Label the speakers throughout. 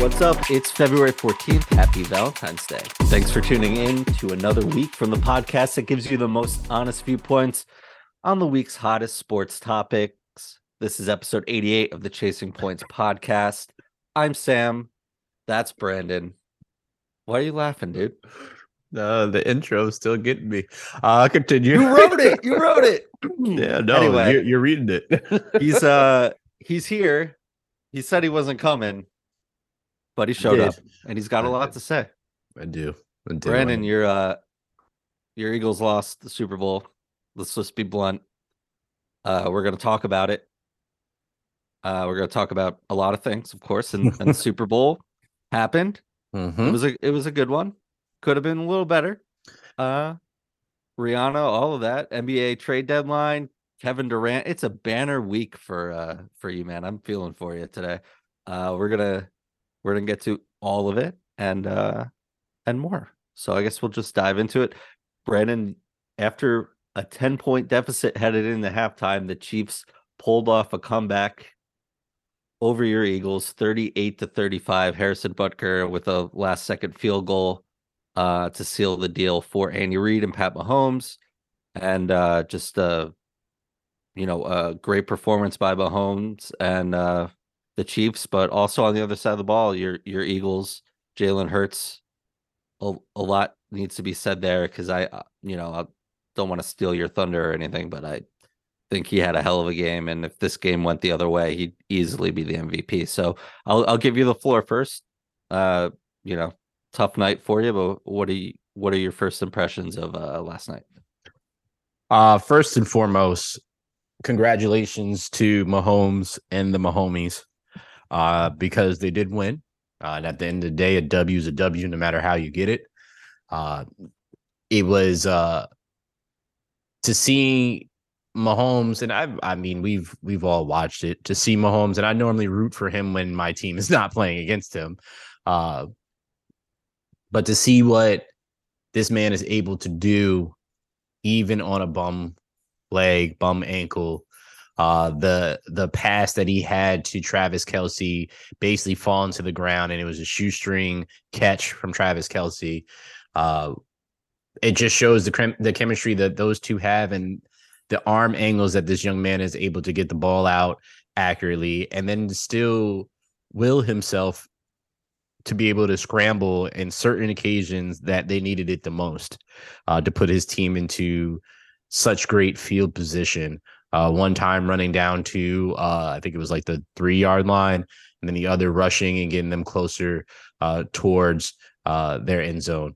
Speaker 1: What's up? It's February 14th. Happy Valentine's Day. Thanks for tuning in to another week from the podcast that gives you the most honest viewpoints on the week's hottest sports topics. This is episode 88 of the Chasing Points podcast. I'm Sam. That's Brandon. Why are you laughing, dude?
Speaker 2: Uh, the intro is still getting me. Uh, continue.
Speaker 1: You wrote it. You wrote it.
Speaker 2: yeah, no,
Speaker 1: Anyway.
Speaker 2: you're, you're reading it.
Speaker 1: He's uh he's here. He said he wasn't coming, but he showed up and he's got a lot to say.
Speaker 2: I do. I do.
Speaker 1: Brandon, your uh your Eagles lost the Super Bowl. Let's just be blunt. Uh we're gonna talk about it. Uh we're gonna talk about a lot of things, of course, and, and the Super Bowl happened. It
Speaker 2: Mhm.
Speaker 1: was a it was a good one. Could have been a little better. Uh Rihanna, all of that. NBA trade deadline, Kevin Durant. It's a banner week for uh for you, man. I'm feeling for you today. Uh we're gonna we're gonna get to all of it and uh and more. So I guess we'll just dive into it. Brandon, after a 10 point deficit headed into halftime, the Chiefs pulled off a comeback over your Eagles 38 to 35. Harrison Butker with a last second field goal uh, to seal the deal for Andy Reid and Pat Mahomes. And uh, just uh, you know, a great performance by Mahomes and uh, the Chiefs, but also on the other side of the ball, your your Eagles, Jalen Hurts. A, a lot needs to be said there because I, uh, you know, I don't want to steal your thunder or anything, but I think he had a hell of a game, and if this game went the other way, he'd easily be the MVP. So I'll I'll give you the floor first. Uh, you know, tough night for you, but what are you what are your first impressions of uh last night?
Speaker 2: Uh, first and foremost, congratulations to Mahomes and the Mahomies, uh, because they did win. Uh, and at the end of the day, a W is a W, no matter how you get it. Uh, it was uh to see Mahomes, and I, I mean, we've we've all watched it to see Mahomes, and I normally root for him when my team is not playing against him. Uh, but to see what this man is able to do, even on a bum leg, bum ankle, uh, the the pass that he had to Travis Kelce basically falling to the ground, and it was a shoestring catch from Travis Kelce. Uh, it just shows the chem- the chemistry that those two have, and the arm angles that this young man is able to get the ball out accurately, and then still will himself to be able to scramble in certain occasions that they needed it the most uh, to put his team into such great field position. Uh, one time running down to uh, I think it was like the three yard line, and then the other rushing and getting them closer uh, towards uh, their end zone.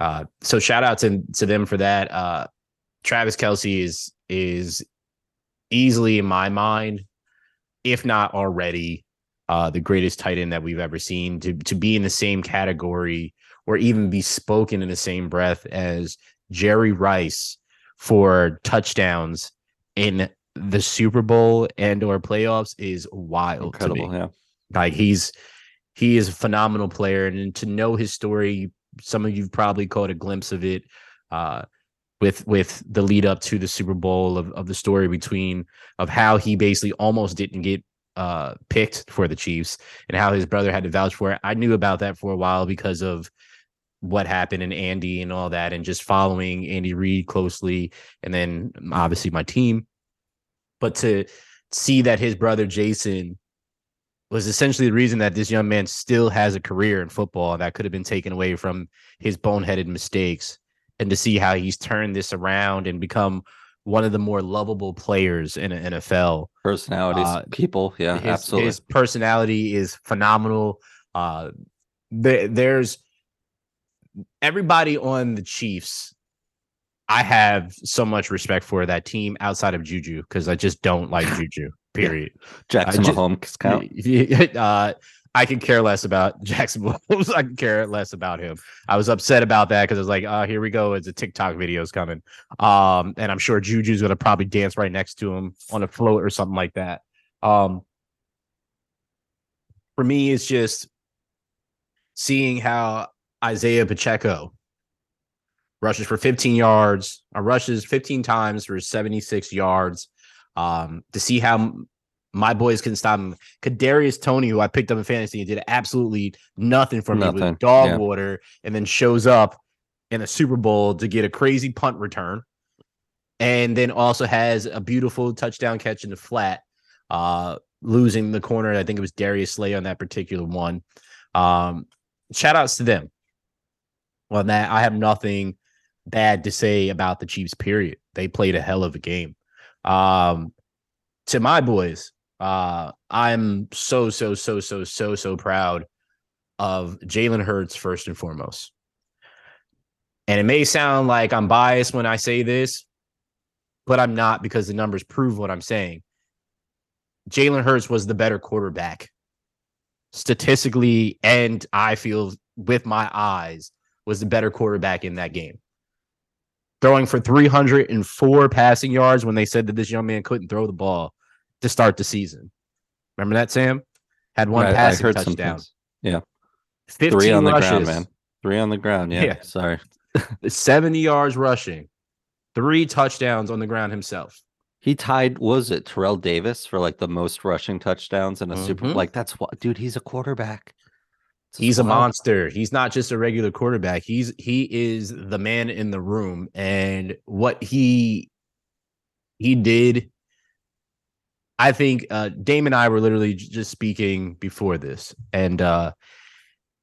Speaker 2: Uh, so shout out to to them for that. Uh, Travis Kelce is is easily in my mind, if not already, the greatest tight end that we've ever seen. To to be in the same category or even be spoken in the same breath as Jerry Rice for touchdowns in the Super Bowl and or playoffs is wild to me.
Speaker 1: Incredible, yeah.
Speaker 2: Like he's he is a phenomenal player, and to know his story, some of you've probably caught a glimpse of it uh, with with the lead up to the Super Bowl of, of the story between of how he basically almost didn't get uh, picked for the Chiefs and how his brother had to vouch for it. I knew about that for a while because of what happened in Andy and all that, and just following Andy Reid closely, and then obviously my team. But to see that his brother Jason was essentially the reason that this young man still has a career in football that could have been taken away from his boneheaded mistakes and to see how he's turned this around and become one of the more lovable players in the NFL.
Speaker 1: Personalities,
Speaker 2: Uh,
Speaker 1: people, yeah,
Speaker 2: his,
Speaker 1: absolutely.
Speaker 2: his personality is phenomenal. Uh, there, there's everybody on the Chiefs. I have so much respect for that team outside of Juju because I just don't like Juju. Period.
Speaker 1: Jackson
Speaker 2: ju-
Speaker 1: Mahomes count.
Speaker 2: uh, I can care less about Jackson Mahomes. I can care less about him. I was upset about that because I was like, oh, here we go. It's a TikTok video's coming. Um, and I'm sure Juju's gonna probably dance right next to him on a float or something like that. Um, for me, it's just seeing how Isaiah Pacheco rushes for 15 yards, uh, rushes 15 times for 76 yards. Um, to see how my boys couldn't stop him. Kadarius Toney, who I picked up in fantasy, did absolutely nothing for me with dog
Speaker 1: yeah.
Speaker 2: water, and then shows up in a Super Bowl to get a crazy punt return, and then also has a beautiful touchdown catch in the flat, uh, losing the corner. I think it was Darius Slay on that particular one. Um, shout outs to them. On that, I have nothing bad to say about the Chiefs. Period. They played a hell of a game. Um, to my boys, uh, I'm so so so so so so proud of Jalen Hurts first and foremost. And it may sound like I'm biased when I say this, but I'm not because the numbers prove what I'm saying. Jalen Hurts was the better quarterback statistically, and I feel with my eyes was the better quarterback in that game. Throwing for 304 passing yards when they said that this young man couldn't throw the ball to start the season. Remember that, Sam? Had one
Speaker 1: I
Speaker 2: passing touchdown.
Speaker 1: Yeah.
Speaker 2: 15
Speaker 1: Three on the ground, man. Three on the ground. Yeah.
Speaker 2: Yeah.
Speaker 1: Sorry.
Speaker 2: 70 yards rushing, three touchdowns on the ground himself.
Speaker 1: He tied, was it Terrell Davis for like the most rushing touchdowns in a Super
Speaker 2: Mhm.
Speaker 1: Like that's what, dude. He's a quarterback.
Speaker 2: He's a monster. He's not just a regular quarterback. He's he is the man in the room and what he he did I think uh Dame and I were literally just speaking before this and uh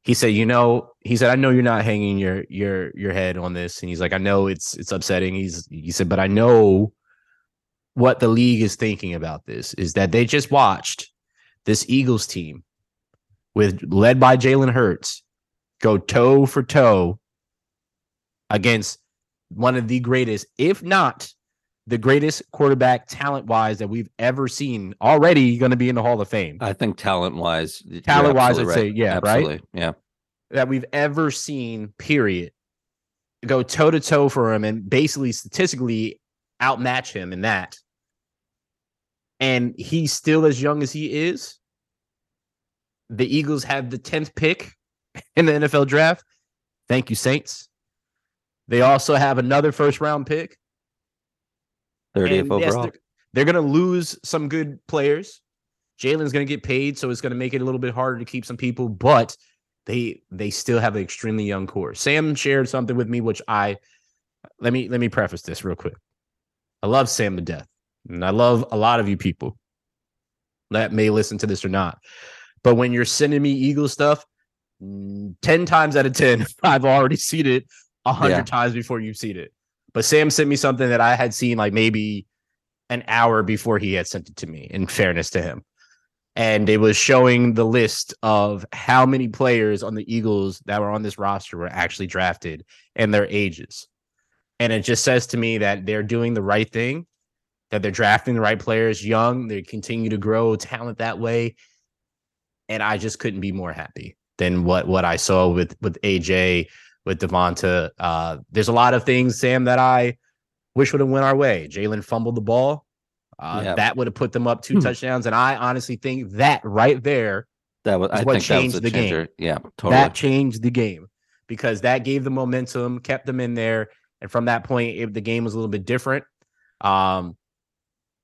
Speaker 2: he said, "You know, he said I know you're not hanging your your your head on this." And he's like, "I know it's it's upsetting." He's he said, "But I know what the league is thinking about this is that they just watched this Eagles team with led by Jalen Hurts go toe for toe against one of the greatest, if not the greatest quarterback talent wise that we've ever seen. Already going to be in the Hall of Fame
Speaker 1: I think talent wise,
Speaker 2: Talent-wise, I'd say, yeah, right?
Speaker 1: absolutely, yeah.
Speaker 2: that we've ever seen. Period. Go toe to toe for him and basically statistically outmatch him in that. And he's still as young as he is. The Eagles have the 10th pick in the NFL draft. Thank you, Saints. They also have another first round pick.
Speaker 1: Thirtieth
Speaker 2: And yes,
Speaker 1: overall.
Speaker 2: they're, they're going to lose some good players. Jalen's going to get paid, so it's going to make it a little bit harder to keep some people, but they they still have an extremely young core. Sam shared something with me, which I let me let me preface this real quick. I love Sam to death, and I love a lot of you people that may listen to this or not. But when you're sending me Eagle stuff, mm, ten times out of ten, I've already seen it a hundred
Speaker 1: Yeah.
Speaker 2: times before you've seen it. But Sam sent me something that I had seen like maybe an hour before he had sent it to me, in fairness to him. And it was showing the list of how many players on the Eagles that were on this roster were actually drafted and their ages. And it just says to me that they're doing the right thing, that they're drafting the right players young, they continue to grow talent that way. And I just couldn't be more happy than what what I saw with with AJ, with Devonta. Uh, there's a lot of things, Sam, that I wish would have went our way. Jalen fumbled the ball. Uh,
Speaker 1: Yeah.
Speaker 2: That would have put them up two
Speaker 1: Hmm.
Speaker 2: touchdowns. And I honestly think that right there,
Speaker 1: That was,
Speaker 2: is
Speaker 1: I
Speaker 2: what
Speaker 1: think that was
Speaker 2: changed
Speaker 1: the
Speaker 2: the game.
Speaker 1: Yeah, totally.
Speaker 2: that changed the game because that gave the momentum, kept them in there. And from that point, it, the game was a little bit different. Um,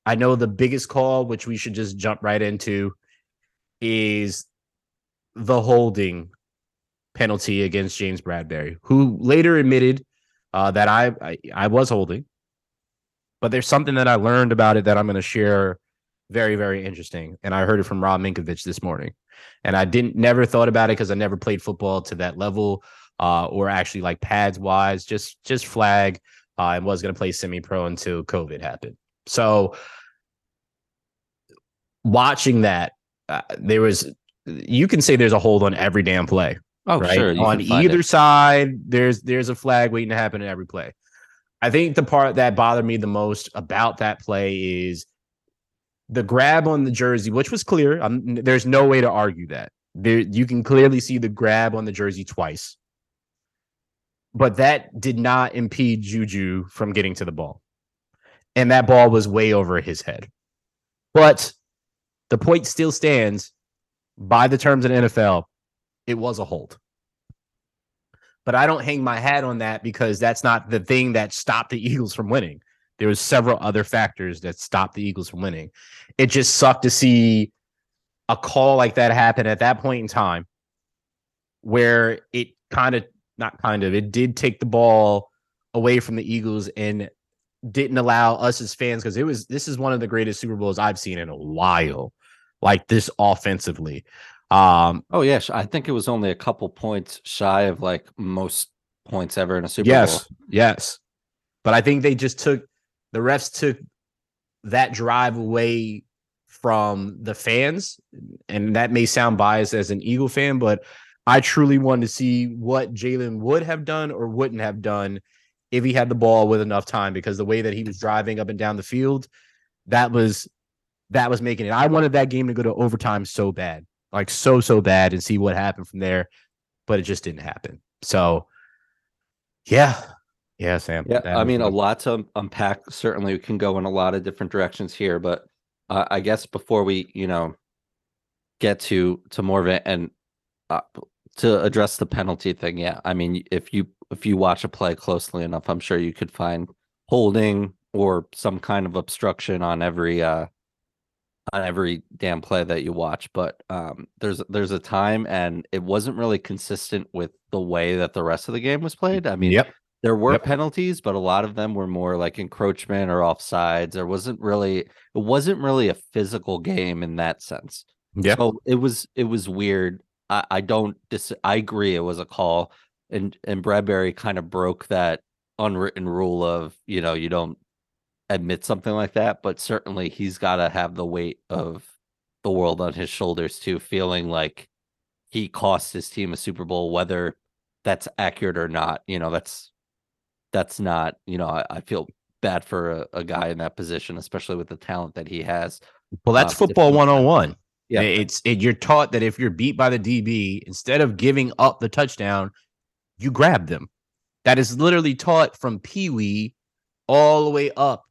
Speaker 2: I know the biggest call, which we should just jump right into, is the holding penalty against James Bradberry, who later admitted uh, that I, I I was holding. But there's something that I learned about it that I'm going to share. Very very interesting, and I heard it from Rob Ninkovich this morning, and I didn't never thought about it because I never played football to that level, uh, or actually like pads wise, just just flag. Uh, and was going to play semi pro until COVID happened. So watching that, uh, there was you can say there's a hold on every damn play
Speaker 1: oh,
Speaker 2: right?
Speaker 1: sure.
Speaker 2: On either
Speaker 1: it.
Speaker 2: side, there's there's a flag waiting to happen in every play. I think the part that bothered me the most about that play is the grab on the jersey, which was clear. Um, there's no way to argue that. There, you can clearly see the grab on the jersey twice, but that did not impede Juju from getting to the ball, and that ball was way over his head. But the point still stands. By the terms of the NFL, it was a hold. But I don't hang my hat on that because that's not the thing that stopped the Eagles from winning. There was several other factors that stopped the Eagles from winning. It just sucked to see a call like that happen at that point in time where it kind of not kind of it did take the ball away from the Eagles and didn't allow us as fans because it was this is one of the greatest Super Bowls I've seen in a while. Like this offensively. Um
Speaker 1: Oh yes, I think it was only a couple points shy of like most points ever in a Super
Speaker 2: yes,
Speaker 1: Bowl.
Speaker 2: yes. But I think they just took the refs took that drive away from the fans, and that may sound biased as an Eagle fan, but I truly wanted to see what Jalen would have done or wouldn't have done if he had the ball with enough time. Because the way that he was driving up and down the field, that was that was making it. I wanted that game to go to overtime so bad, like so so bad, and see what happened from there, but it just didn't happen. So, yeah, yeah, Sam.
Speaker 1: Yeah, I mean, a lot to unpack. Certainly, we can go in a lot of different directions here, but uh, I guess before we, you know, get to to more of it and uh, to address the penalty thing, yeah, I mean, if you if you watch a play closely enough, I'm sure you could find holding or some kind of obstruction on every uh on every damn play that you watch. But um, there's there's a time, and it wasn't really consistent with the way that the rest of the game was played. I mean,
Speaker 2: Yep.
Speaker 1: there were
Speaker 2: Yep.
Speaker 1: penalties, but a lot of them were more like encroachment or offsides. There wasn't really it wasn't really a physical game in that sense.
Speaker 2: Yeah.
Speaker 1: So it was it was weird. I, I don't dis I agree it was a call and and Bradberry kind of broke that unwritten rule of, you know, you don't admit something like that, but certainly he's got to have the weight of the world on his shoulders too, feeling like he cost his team a Super Bowl, whether that's accurate or not. You know, that's that's not. You know, I, I feel bad for a, a guy in that position, especially with the talent that he has.
Speaker 2: Well, that's
Speaker 1: uh,
Speaker 2: football
Speaker 1: different-
Speaker 2: 101.
Speaker 1: Yeah.
Speaker 2: It's it, you're taught that if you're beat by the DB, instead of giving up the touchdown, you grab them. That is literally taught from Pee Wee all the way up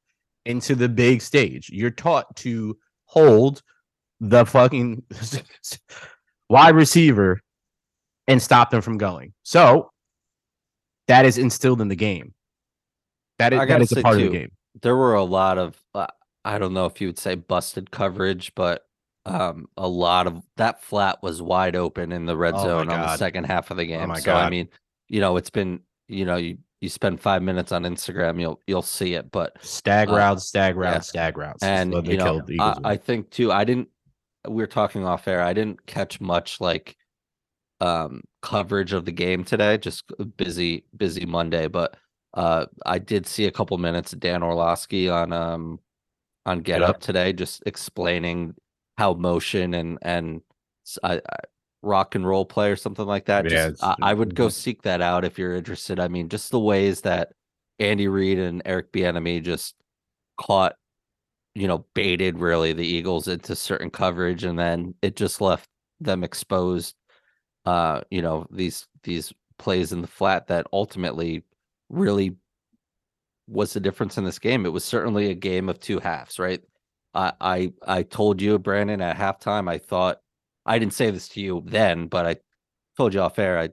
Speaker 2: into the big stage. You're taught to hold the fucking wide receiver and stop them from going. So that is instilled in the game. That is, that
Speaker 1: gotta
Speaker 2: a part of the game.
Speaker 1: There were a lot of uh, I don't know if you would say busted coverage, but um a lot of that flat was wide open in the red
Speaker 2: Oh
Speaker 1: zone on the second half of the game.
Speaker 2: my
Speaker 1: so I mean, you know, it's been you know you you spend five minutes on Instagram, you'll you'll see it, but
Speaker 2: Stag
Speaker 1: uh,
Speaker 2: routes, stag
Speaker 1: yeah.
Speaker 2: stag routes.
Speaker 1: and you know
Speaker 2: killed the Eagles
Speaker 1: I. I think too i didn't we were talking off air i didn't catch much like um coverage of the game today just busy busy monday but uh i did see a couple minutes of dan orlovsky on um on get
Speaker 2: Get
Speaker 1: up today just explaining how motion and and I, I- rock and roll play or something like that
Speaker 2: Yeah,
Speaker 1: just, I, I would go seek that out if you're interested i mean just the ways that andy reid and eric bieniemy just caught you know, baited really the Eagles into certain coverage and then it just left them exposed uh, you know, these these plays in the flat that ultimately really was the difference in this game. It was certainly a game of two halves, right? I I I told you, Brandon, at halftime, I thought I didn't say this to you then, but I told you off air. I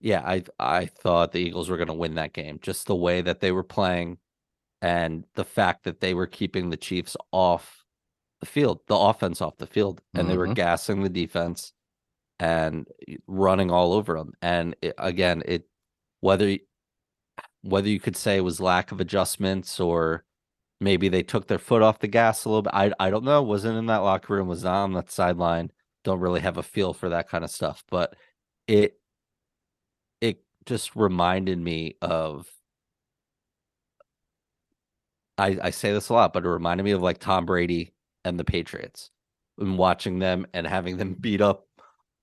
Speaker 1: yeah, I I thought the Eagles were gonna win that game. Just the way that they were playing and the fact that they were keeping the Chiefs off the field, the offense off the field, and they were
Speaker 2: Mhm.
Speaker 1: gassing the defense and running all over them. And it, again, it whether whether you could say it was lack of adjustments or maybe they took their foot off the gas a little bit. I I don't know. Wasn't in that locker room. Was not on that sideline. Don't really have a feel for that kind of stuff. But it it just reminded me of I, I say this a lot, but it reminded me of like Tom Brady and the Patriots and watching them and having them beat up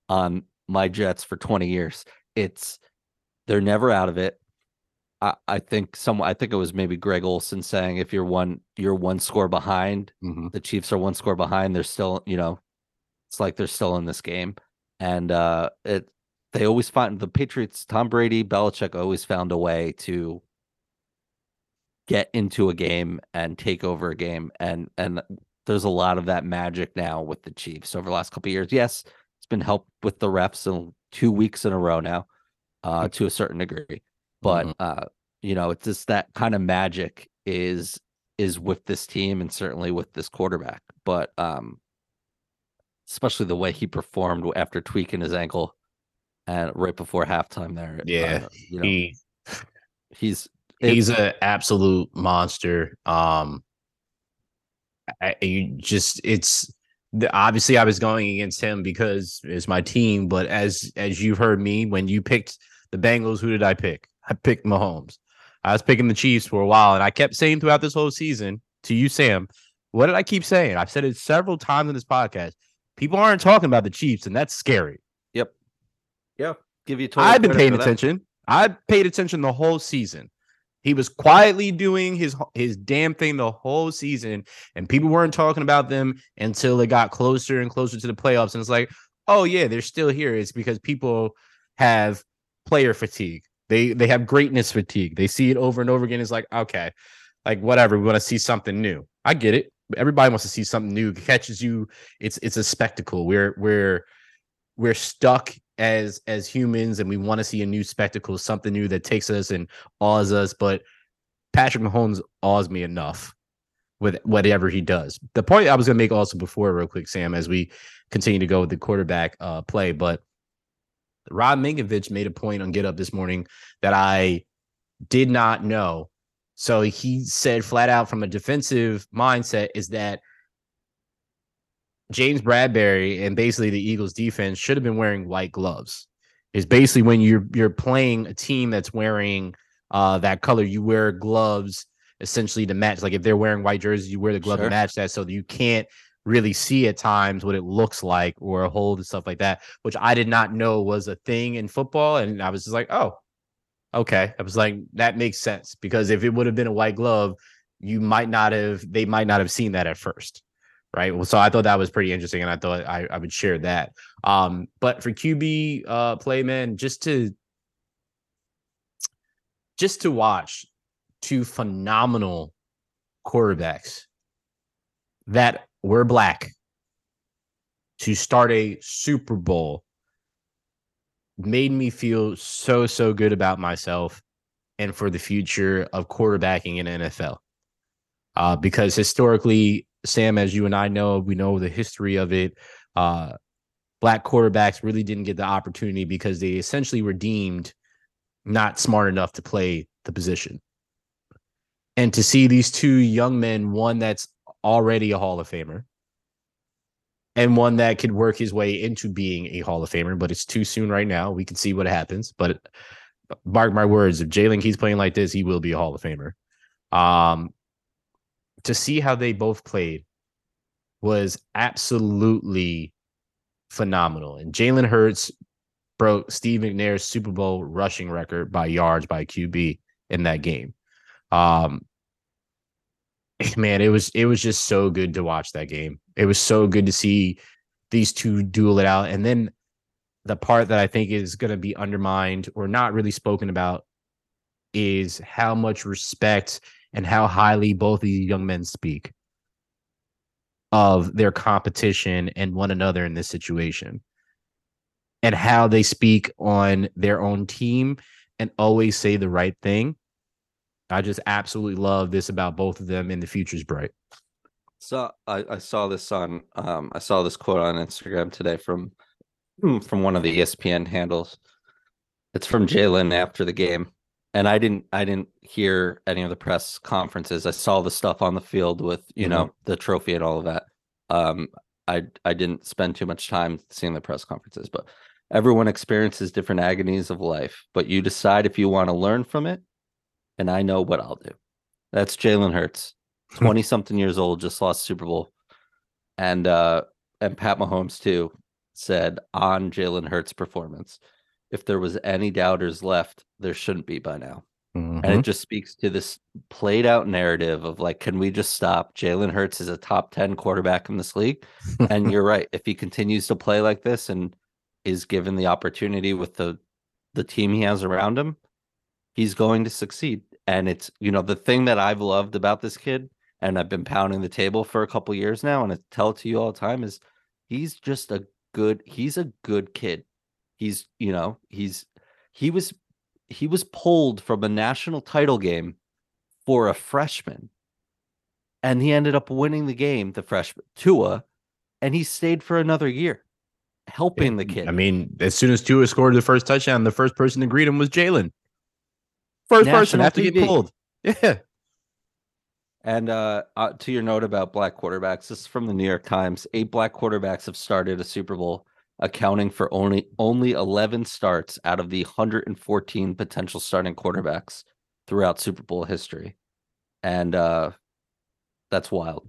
Speaker 1: on my Jets for 20 years. It's they're never out of it. I, I think some I think it was maybe Greg Olsen saying if you're one you're one score behind,
Speaker 2: Mhm.
Speaker 1: the Chiefs are one score behind, they're still, you know, it's like they're still in this game. And uh it they always find the Patriots, Tom Brady, Belichick always found a way to get into a game and take over a game and and there's a lot of that magic now with the Chiefs over the last couple of years. Yes, it's been helped with the refs in two weeks in a row now, uh, to a certain degree. But
Speaker 2: Mhm.
Speaker 1: uh, you know, it's just that kind of magic is is with this team and certainly with this quarterback. But um especially the way he performed after tweaking his ankle and right before halftime there.
Speaker 2: Yeah,
Speaker 1: uh, you know,
Speaker 2: he
Speaker 1: he's
Speaker 2: he's an absolute monster. Um, I, you just it's the, obviously I was going against him because it's my team, but as as you heard me when you picked the Bengals, who did I pick? I picked Mahomes. I was picking the Chiefs for a while, and I kept saying throughout this whole season to you, Sam. What did I keep saying? I've said it several times in this podcast. People aren't talking about the Chiefs, and that's scary.
Speaker 1: Yep. Yeah. Give you. Total
Speaker 2: I've been paying attention. I paid attention the whole season. He was quietly doing his his damn thing the whole season, and people weren't talking about them until it got closer and closer to the playoffs. And it's like, oh yeah, they're still here. It's because people have player fatigue. They they have greatness fatigue. They see it over and over again. It's like, okay, like whatever. We want to see something new. I get it. Everybody wants to see something new. Catches you. It's it's a spectacle. We're we're we're stuck as as humans and we want to see a new spectacle, something new that takes us and awes us. But Patrick Mahomes awes me enough with whatever he does. The point I was gonna make also before, real quick, Sam, as we continue to go with the quarterback uh play, but Rob Ninkovich made a point on Get Up this morning that I did not know. So he said flat out from a defensive mindset is that James Bradberry and basically the Eagles defense should have been wearing white gloves. Is basically when you're you're playing a team that's wearing uh that color, you wear gloves essentially to match. Like if they're wearing white jerseys, you wear the glove
Speaker 1: Sure.
Speaker 2: to match that, so that you can't really see at times what it looks like or a hold and stuff like that, which I did not know was a thing in football. And I was just like, oh, okay. I was like, that makes sense because if it would have been a white glove, you might not have, they might not have seen that at first. Right. Well, so I thought that was pretty interesting and I thought I, I would share that. Um, but for QB uh play, man, just to just to watch two phenomenal quarterbacks that were black to start a Super Bowl made me feel so so good about myself and for the future of quarterbacking in NFL. Uh, because historically, Sam, as you and I know, we know the history of it. Uh, black quarterbacks really didn't get the opportunity because they essentially were deemed not smart enough to play the position. And to see these two young men, one that's already a Hall of Famer, and one that could work his way into being a Hall of Famer, but it's too soon right now. We can see what happens. But mark my words, if Jalen keeps playing like this, he will be a Hall of Famer. Um, to see how they both played was absolutely phenomenal. And Jalen Hurts broke Steve McNair's Super Bowl rushing record by yards by QB in that game. Um, man, it was it was just so good to watch that game. It was so good to see these two duel it out. And then the part that I think is going to be undermined or not really spoken about is how much respect and how highly both of these young men speak of their competition and one another in this situation and how they speak on their own team and always say the right thing. I just absolutely love this about both of them and the future's bright.
Speaker 1: So I, I saw this on um I saw this quote on Instagram today from hmm, from one of the ESPN handles. It's from Jalen after the game. And I didn't I didn't hear any of the press conferences. I saw the stuff on the field with, you
Speaker 2: Mhm.
Speaker 1: know, the trophy and all of that. Um I I didn't spend too much time seeing the press conferences, but everyone experiences different agonies of life, but you decide if you want to learn from it. And I know what I'll do. That's Jalen Hurts. 20 something years old, just lost Super Bowl. And uh and Pat Mahomes too said on Jalen Hurts' performance, if there was any doubters left, there shouldn't be by now. And
Speaker 2: Mhm.
Speaker 1: it just speaks to this played out narrative of like, can we just stop? Jalen Hurts is a top 10 quarterback in this league. And you're right. If he continues to play like this and is given the opportunity with the the team he has around him, he's going to succeed. And it's you know the thing that I've loved about this kid, and I've been pounding the table for a couple years now, and I tell it to you all the time is he's just a good he's a good kid. He's you know he's he was he was pulled from a national title game for a freshman. And he ended up winning the game, the freshman Tua, and he stayed for another year, helping the kid.
Speaker 2: I mean, as soon as Tua scored the first touchdown, the first person to greet him was Jalen. First person
Speaker 1: National
Speaker 2: after getting pulled. Yeah.
Speaker 1: And uh, uh, to your note about black quarterbacks, this is from the New York Times. Eight black quarterbacks have started a Super Bowl, accounting for only only 11 starts out of the 114 potential starting quarterbacks throughout Super Bowl history, and uh, that's wild.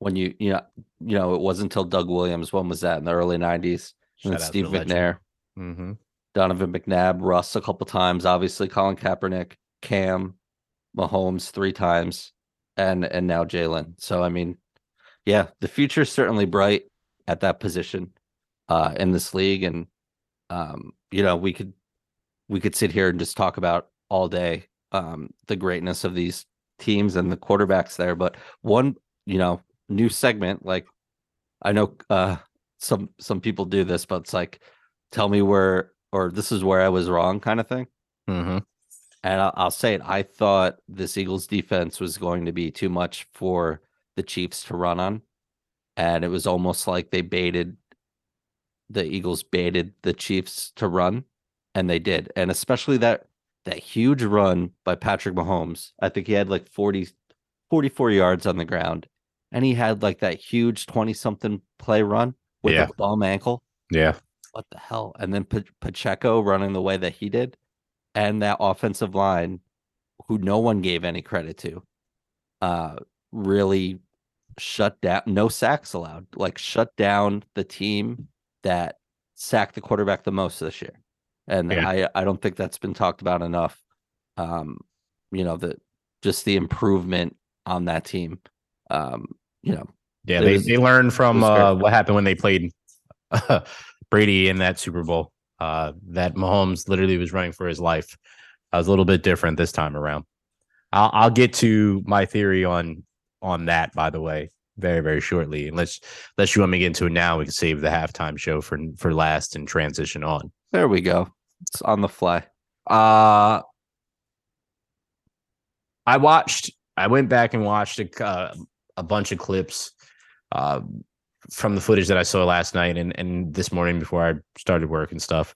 Speaker 1: When you you know you know it wasn't until Doug Williams. When was that in the early 90s? And
Speaker 2: Shout out
Speaker 1: Steve. McNair,
Speaker 2: Mm-hmm.
Speaker 1: Donovan McNabb, Russ a couple times, obviously Colin Kaepernick, Cam, Mahomes three times, and and now Jalen. So I mean, yeah, the future is certainly bright at that position uh in this league. And um, you know, we could we could sit here and just talk about all day um the greatness of these teams and the quarterbacks there. But one, you know, new segment, like I know uh some some people do this, but it's like tell me where or this is where I was wrong kind of thing.
Speaker 2: Mm-hmm.
Speaker 1: And I'll, I'll say it. I thought this Eagles defense was going to be too much for the Chiefs to run on. And it was almost like they baited the Eagles baited the Chiefs to run, and they did. And especially that that huge run by Patrick Mahomes. I think he had like 40, 44 yards on the ground. And he had like that huge 20 something play run with
Speaker 2: Yeah.
Speaker 1: a bum ankle
Speaker 2: Yeah.
Speaker 1: What the hell? And then Pa- Pacheco running the way that he did, and that offensive line, who no one gave any credit to, uh, really shut down. No sacks allowed. Like shut down the team that sacked the quarterback the most this year, and
Speaker 2: Yeah.
Speaker 1: I I don't think that's been talked about enough. Um, you know the just the improvement on that team. Um, you know,
Speaker 2: Yeah, they,
Speaker 1: was-
Speaker 2: they learned from uh, what happened when they played Brady in that Super Bowl. Uh, that Mahomes literally was running for his life. I was a little bit different this time around. I'll, I'll get to my theory on on that, by the way, very very shortly. Unless unless you want me to get into it now, we can save the halftime show for for last and transition on.
Speaker 1: there we go. It's on the fly.
Speaker 2: Uh I watched. I went back and watched a, uh, a bunch of clips uh, from the footage that I saw last night and and this morning before I started work and stuff.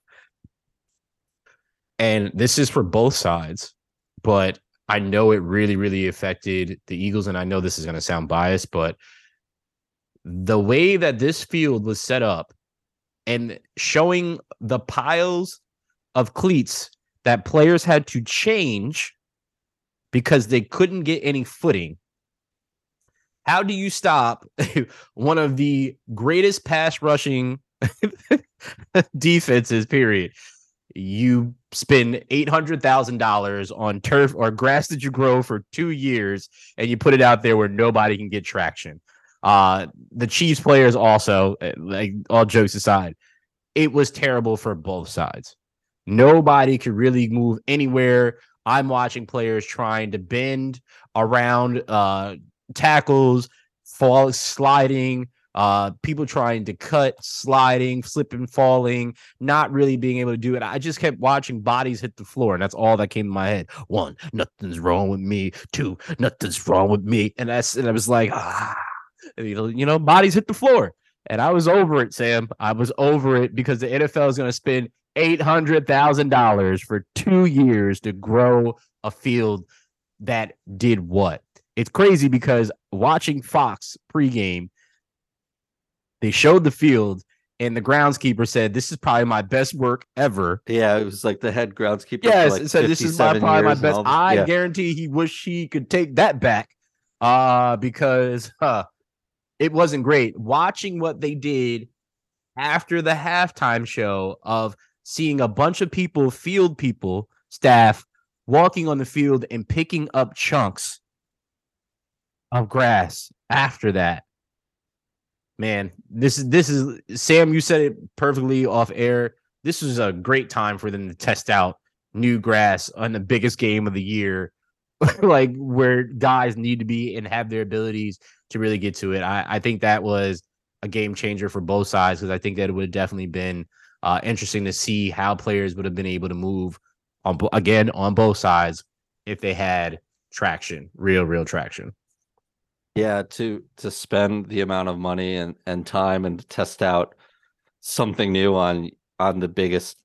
Speaker 2: And this is for both sides, but I know it really, really affected the Eagles. And I know this is going to sound biased, but the way that this field was set up and showing the piles of cleats that players had to change because they couldn't get any footing. How do you stop one of the greatest pass rushing defenses, period? You spend $800,000 on turf or grass that you grow for two years and you put it out there where nobody can get traction. Uh, the Chiefs players also, eh, like all jokes aside, it was terrible for both sides. Nobody could really move anywhere. I'm watching players trying to bend around uh, tackles, fall, sliding, uh, people trying to cut, sliding, slipping, falling, not really being able to do it. I just kept watching bodies hit the floor, and that's all that came to my head. One, nothing's wrong with me. Two, nothing's wrong with me. And that's and I was like, ah, you know, bodies hit the floor. And I was over it, Sam. I was over it because the NFL is going to spend eight hundred thousand dollars for two years to grow a field that did what? It's crazy because watching Fox pregame, they showed the field, and the groundskeeper said, "This is probably my best work ever."
Speaker 1: Yeah, it was like the head groundskeeper.
Speaker 2: Yes,
Speaker 1: like
Speaker 2: so this is my probably my best.
Speaker 1: all
Speaker 2: I
Speaker 1: yeah.
Speaker 2: guarantee he wish he could take that back, uh, because uh, it wasn't great. Watching what they did after the halftime show of seeing a bunch of people, field people, staff walking on the field and picking up chunks of grass after that. Man, this is this is Sam. You said it perfectly off air. This was a great time for them to test out new grass on the biggest game of the year, like where guys need to be and have their abilities to really get to it. I, I think that was a game changer for both sides because I think that it would have definitely been uh, interesting to see how players would have been able to move on again on both sides if they had traction, real, real traction.
Speaker 1: Yeah, to to spend the amount of money and and time and test out something new on on the biggest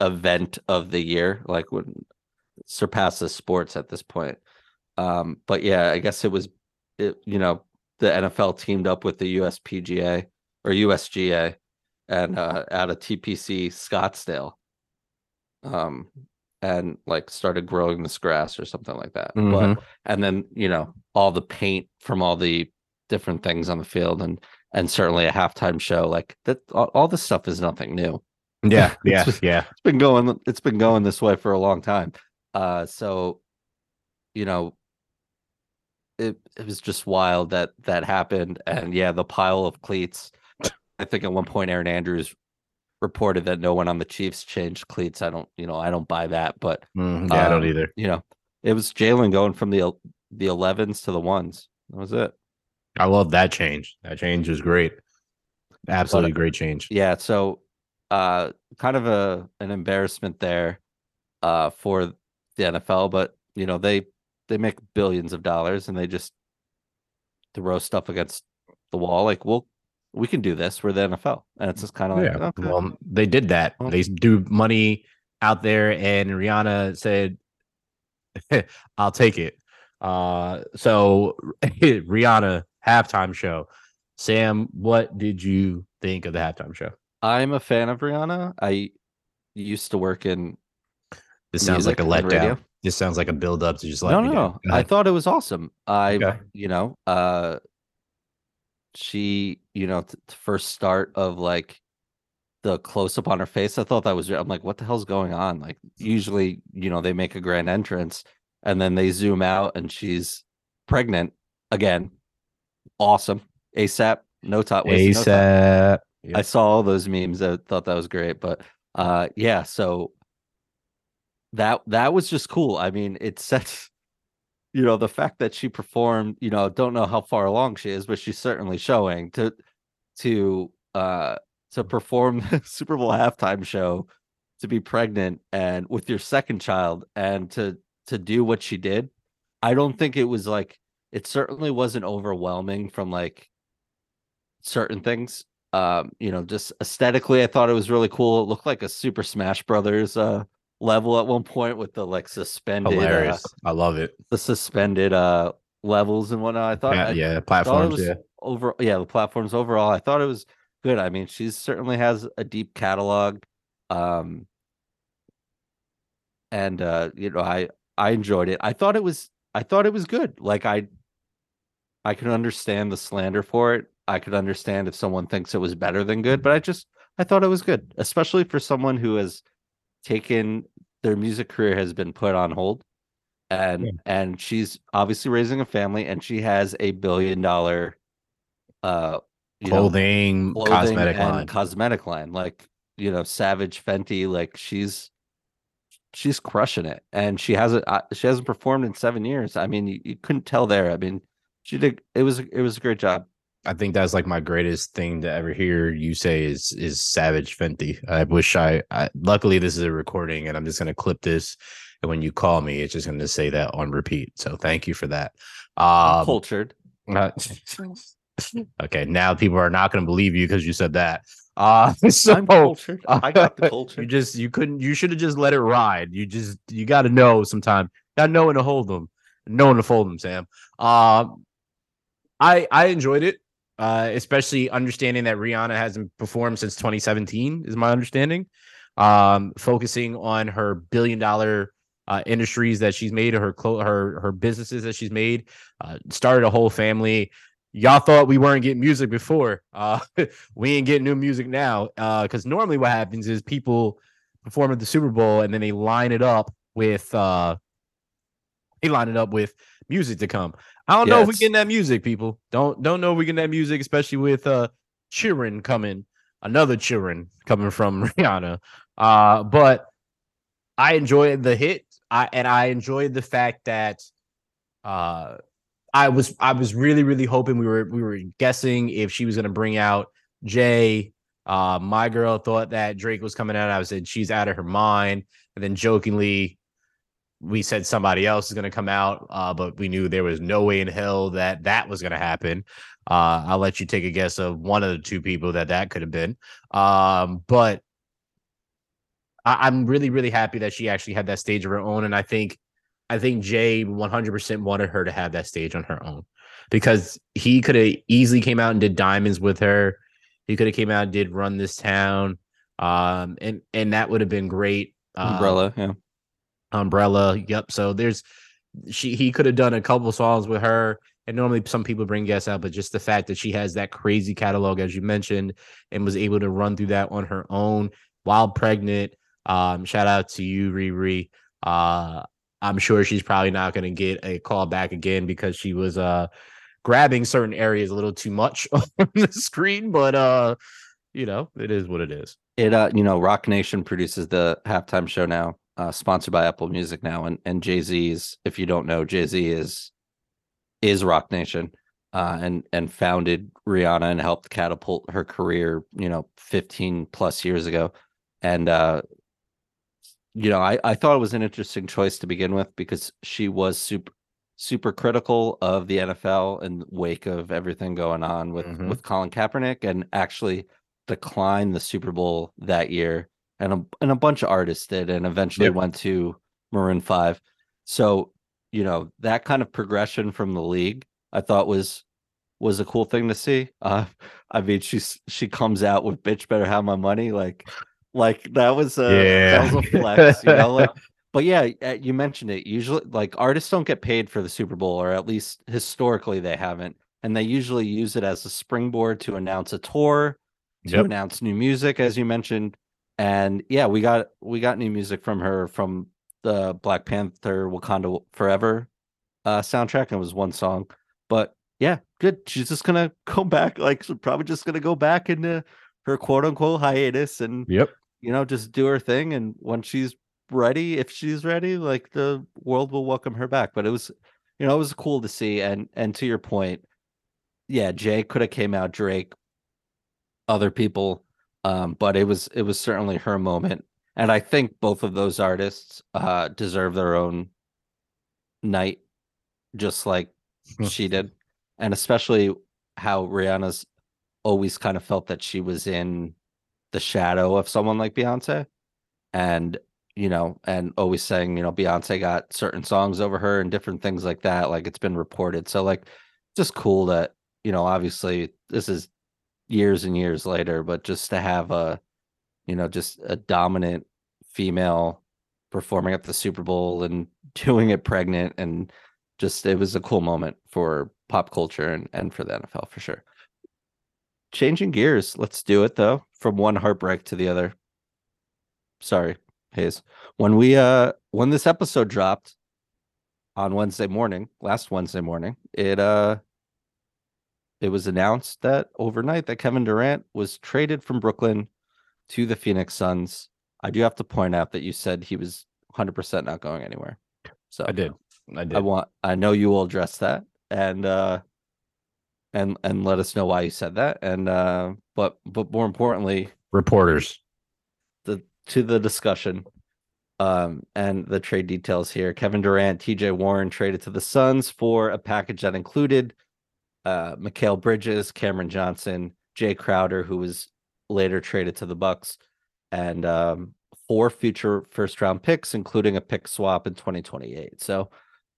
Speaker 1: event of the year, like when surpasses sports at this point. Um, but yeah, I guess it was it, you know, the NFL teamed up with the USPGA or USGA and uh out of TPC Scottsdale. Um and like started growing this grass or something like that.
Speaker 2: Mhm.
Speaker 1: But and then, you know, all the paint from all the different things on the field and and certainly a halftime show like that all, all this stuff is nothing new
Speaker 2: Yeah, yeah, yeah.
Speaker 1: it's been going it's been going this way for a long time uh so you know it it was just wild that that happened and yeah the pile of cleats i think at one point erin andrews reported that no one on the chiefs changed cleats i don't you know i don't buy that but
Speaker 2: Mm, yeah, I don't
Speaker 1: um,
Speaker 2: either.
Speaker 1: you know it was jalen going from the the 11s to the ones that was it
Speaker 2: I love that change. That change was great. Absolutely great change.
Speaker 1: yeah so uh kind of a an embarrassment there uh for the NFL but you know they they make billions of dollars and they just throw stuff against the wall like well we can do this we're the NFL and it's just kind of like
Speaker 2: yeah.
Speaker 1: okay.
Speaker 2: Well, they did that.
Speaker 1: Well-
Speaker 2: they do money out there, and Rihanna said, "I'll take it." Uh, so Rihanna halftime show. Sam, what did you think of the halftime show?
Speaker 1: I'm a fan of Rihanna I used to work in
Speaker 2: This sounds like a
Speaker 1: Music radio?
Speaker 2: letdown. This sounds like a build up to just let
Speaker 1: no
Speaker 2: me
Speaker 1: no.
Speaker 2: Go
Speaker 1: I thought it was awesome I
Speaker 2: Okay.
Speaker 1: you know uh she you know t- first start of like the close up on her face i thought that was i'm like what the hell's going on like usually you know they make a grand entrance and then they zoom out and she's pregnant again awesome asap no top wasted no.
Speaker 2: ASAP.
Speaker 1: I saw all those memes. I thought that was great. But uh yeah, so that that was just cool. I mean, it sets you know the fact that she performed, you know, don't know how far along she is, but she's certainly showing to to uh to perform the Super Bowl halftime show, to be pregnant and with your second child and to to do what she did. I don't think it was like it certainly wasn't overwhelming from like certain things um you know just aesthetically i thought it was really cool it looked like a super smash brothers uh level at one point with the like suspended uh,
Speaker 2: Hilarious. I love it.
Speaker 1: the suspended uh levels and whatnot i thought
Speaker 2: Yeah,
Speaker 1: I
Speaker 2: yeah,
Speaker 1: thought
Speaker 2: platforms.
Speaker 1: was
Speaker 2: yeah.
Speaker 1: over yeah the platforms overall i thought it was good i mean she certainly has a deep catalog um and uh you know i i enjoyed it i thought it was i thought it was good like i i can understand the slander for it i could understand if someone thinks it was better than good but i just i thought it was good especially for someone who has taken their music career has been put on hold. And
Speaker 2: Yeah.
Speaker 1: and she's obviously raising a family and she has a billion dollar uh you know,
Speaker 2: Clothing,
Speaker 1: clothing
Speaker 2: cosmetic
Speaker 1: and
Speaker 2: line.
Speaker 1: cosmetic line like you know savage fenty like she's she's crushing it. And she hasn't uh, she hasn't performed in seven years. I mean you, you couldn't tell there. I mean she did it was it was a great job
Speaker 2: I think that's like my greatest thing to ever hear you say is is Savage Fenty. I wish I, I luckily this is a recording and I'm just gonna clip this and when you call me, it's just gonna say that on repeat. So thank you for that. Um,
Speaker 1: cultured
Speaker 2: uh, okay, now people are not gonna believe you because you said that. Uh so
Speaker 1: i'm cultured i got the culture
Speaker 2: you just you couldn't you should have just let it ride. You just you gotta know sometime. Gotta know when to hold them. Know when to fold them, Sam. Um I I enjoyed it. Uh, especially understanding that Rihanna hasn't performed since 2017 is my understanding. Um, focusing on her billion dollar uh, industries that she's made, her clo- her her businesses that she's made, uh, started a whole family. Y'all thought we weren't getting music before. Uh, we ain't getting new music now. Uh, because normally what happens is people perform at the Super Bowl and then they line it up with uh, they line it up with music to come. I don't
Speaker 1: Yeah,
Speaker 2: know if we getting that music, people. Don't don't know if we getting that music, especially with uh children coming, another children coming from Rihanna. Uh, but I enjoyed the hit. I and I enjoyed the fact that uh I was I was really, really hoping we were we were guessing if she was gonna bring out Jay. Uh my girl thought that Drake was coming out. I said she's out of her mind. And then jokingly we said somebody else is going to come out, uh, but we knew there was no way in hell that that was going to happen. Uh, I'll let you take a guess of one of the two people that that could have been. Um, but I- I'm really, really happy that she actually had that stage of her own, and I think, I think Jay 100% wanted her to have that stage on her own because he could have easily came out and did diamonds with her. He could have came out and did run this town, um, and and that would have been great. Um,
Speaker 1: Umbrella, yeah.
Speaker 2: Umbrella. Yep. So there's she he could have done a couple songs with her. And normally some people bring guests out, but just the fact that she has that crazy catalog, as you mentioned, and was able to run through that on her own while pregnant. Um, shout out to you, Riri. Uh, I'm sure she's probably not going to get a call back again because she was uh grabbing certain areas a little too much on the screen, but uh, you know, it is what it is.
Speaker 1: It uh, you know, Roc Nation produces the halftime show now, uh, sponsored by Apple Music now, and and Jay Z's. If you don't know, Jay Z is is Roc Nation, uh, and and founded Rihanna and helped catapult her career, you know, 15 plus years ago, and uh, you know, I I thought it was an interesting choice to begin with because she was super super critical of the NFL in wake of everything going on with
Speaker 2: Mhm.
Speaker 1: with Colin Kaepernick, and actually declined the Super Bowl that year, and a, and a bunch of artists did, and eventually
Speaker 2: Yep.
Speaker 1: went to Maroon Five. So you know that kind of progression from the league, I thought was was a cool thing to see. Uh, I mean, she's she comes out with "Bitch Better Have My Money," like like that was a that was a flex, you know. Like, but yeah, uh, you mentioned it. Usually, like artists don't get paid for the Super Bowl, or at least historically they haven't, and they usually use it as a springboard to announce a tour to
Speaker 2: Yep.
Speaker 1: announce new music as you mentioned and yeah we got we got new music from her from the black panther wakanda forever uh soundtrack and it was one song. But yeah good. She's just gonna come back like she's probably just gonna go back into her quote unquote hiatus and
Speaker 2: Yep.
Speaker 1: you know just do her thing. And when she's ready if she's ready like the world will welcome her back. But it was you know it was cool to see. And and to your point yeah jay could have came out drake other people um but it was it was certainly her moment and i think both of those artists uh deserve their own night just like she did and especially how rihanna's always kind of felt that she was in the shadow of someone like beyonce and you know and always saying you know beyonce got certain songs over her and different things like that like it's been reported so like just cool that you know obviously this is years and years later, but just to have a, you know, just a dominant female performing at the Super Bowl and doing it pregnant and just it was a cool moment for pop culture and, and for the NFL for sure. Changing gears, let's do it though. From one heartbreak to the other. Sorry, Hayes. When we uh when this episode dropped on Wednesday morning, last Wednesday morning, it uh it was announced that overnight that Kevin Durant was traded from Brooklyn to the Phoenix Suns. I do have to point out that you said he was 100% not going anywhere. So
Speaker 2: I did. I did.
Speaker 1: I want I know you will address that and uh and and let us know why you said that and uh but but more importantly
Speaker 2: Reporters.
Speaker 1: the to the discussion um and the trade details here. Kevin Durant, TJ Warren traded to the Suns for a package that included uh Mikal Bridges, Cameron Johnson, Jae Crowder, who was later traded to the Bucks, and um four future first round picks, including a pick swap in 2028. So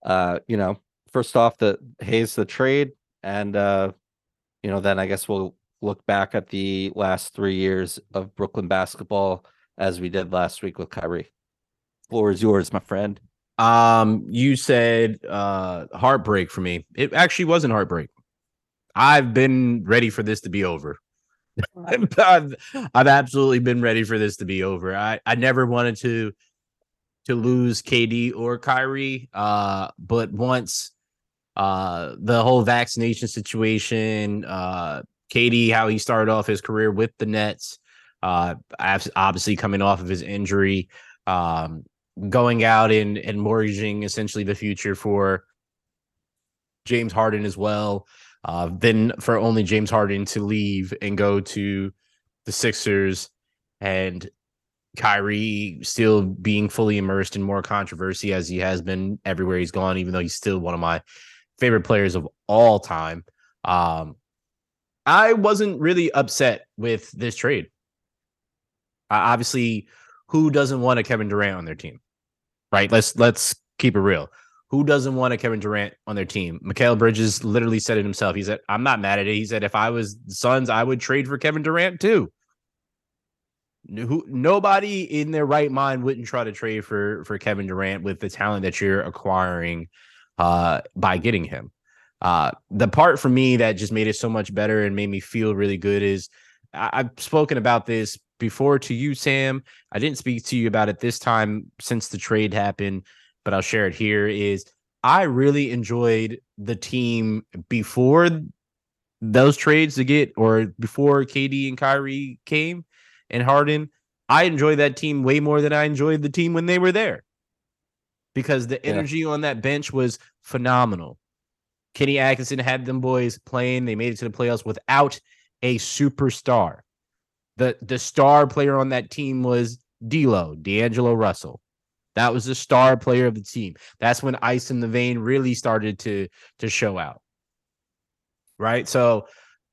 Speaker 1: uh, you know, first off the Hayes the trade, and uh, you know, then I guess we'll look back at the last three years of Brooklyn basketball as we did last week with Kyrie. Floor is yours, my friend.
Speaker 2: Um, you said uh heartbreak for me. It actually wasn't heartbreak. I've been ready for this to be over. I've, I've I've absolutely been ready for this to be over. I I never wanted to to lose KD or Kyrie. Uh, but once uh the whole vaccination situation, uh KD, how he started off his career with the Nets, uh obviously coming off of his injury, um, going out and and mortgaging essentially the future for James Harden as well. Uh, then for only James Harden to leave and go to the Sixers, and Kyrie still being fully immersed in more controversy as he has been everywhere he's gone, even though he's still one of my favorite players of all time. Um, I wasn't really upset with this trade. Uh, obviously, who doesn't want a Kevin Durant on their team? Right? Let's let's keep it real. Who doesn't want a Kevin Durant on their team? Mikal Bridges literally said it himself. He said, "I'm not mad at it." He said, "If I was the Suns, I would trade for Kevin Durant too." Who nobody in their right mind wouldn't try to trade for for Kevin Durant with the talent that you're acquiring uh, by getting him. Uh, the part for me that just made it so much better and made me feel really good is I- I've spoken about this before to you, Sam. I didn't speak to you about it this time since the trade happened, but I'll share it here. Is I really enjoyed the team before those trades to get or before KD and Kyrie came and Harden. I enjoyed that team way more than I enjoyed the team when they were there because the
Speaker 1: Yeah.
Speaker 2: energy on that bench was phenomenal. Kenny Atkinson had them boys playing. They made it to the playoffs without a superstar. The the star player on that team was D'Lo, D'Angelo Russell. That was the star player of the team. That's when Ice in the Vein really started to to show out. Right? So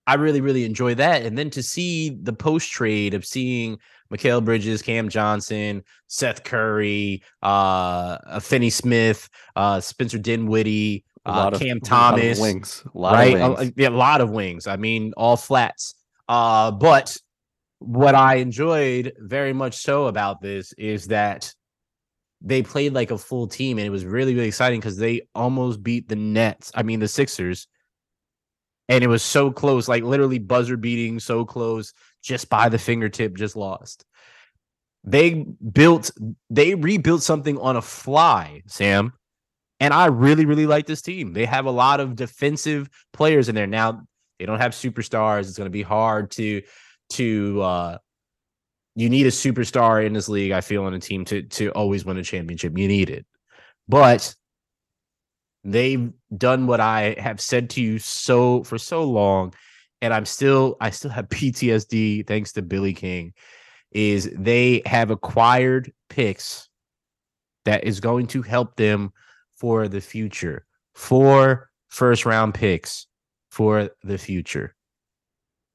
Speaker 2: I really, really enjoy that. And then to see the post trade of seeing Mikal Bridges, Cam Johnson, Seth Curry, uh, Finney Smith, uh, Spencer Dinwiddie,
Speaker 1: A
Speaker 2: uh,
Speaker 1: of
Speaker 2: Cam
Speaker 1: a of
Speaker 2: Thomas,
Speaker 1: wings, a lot
Speaker 2: right?
Speaker 1: of wings.
Speaker 2: a- yeah, a lot of wings. I mean, all flats. Uh, but what I enjoyed very much so about this is that they played like a full team, and it was really, really exciting because they almost beat the Nets. I mean, the Sixers, and it was so close, like literally buzzer beating, so close, just by the fingertip, just lost. They built, they rebuilt something on a fly, Sam. And I really, really like this team. They have a lot of defensive players in there. Now they don't have superstars. It's going to be hard to to uh you need a superstar in this league, I feel, in a team to to always win a championship. You need it. But they've done what I have said to you so for so long, and I'm still I still have PTSD thanks to Billy King. Is they have acquired picks that is going to help them for the future. Four first round picks for the future.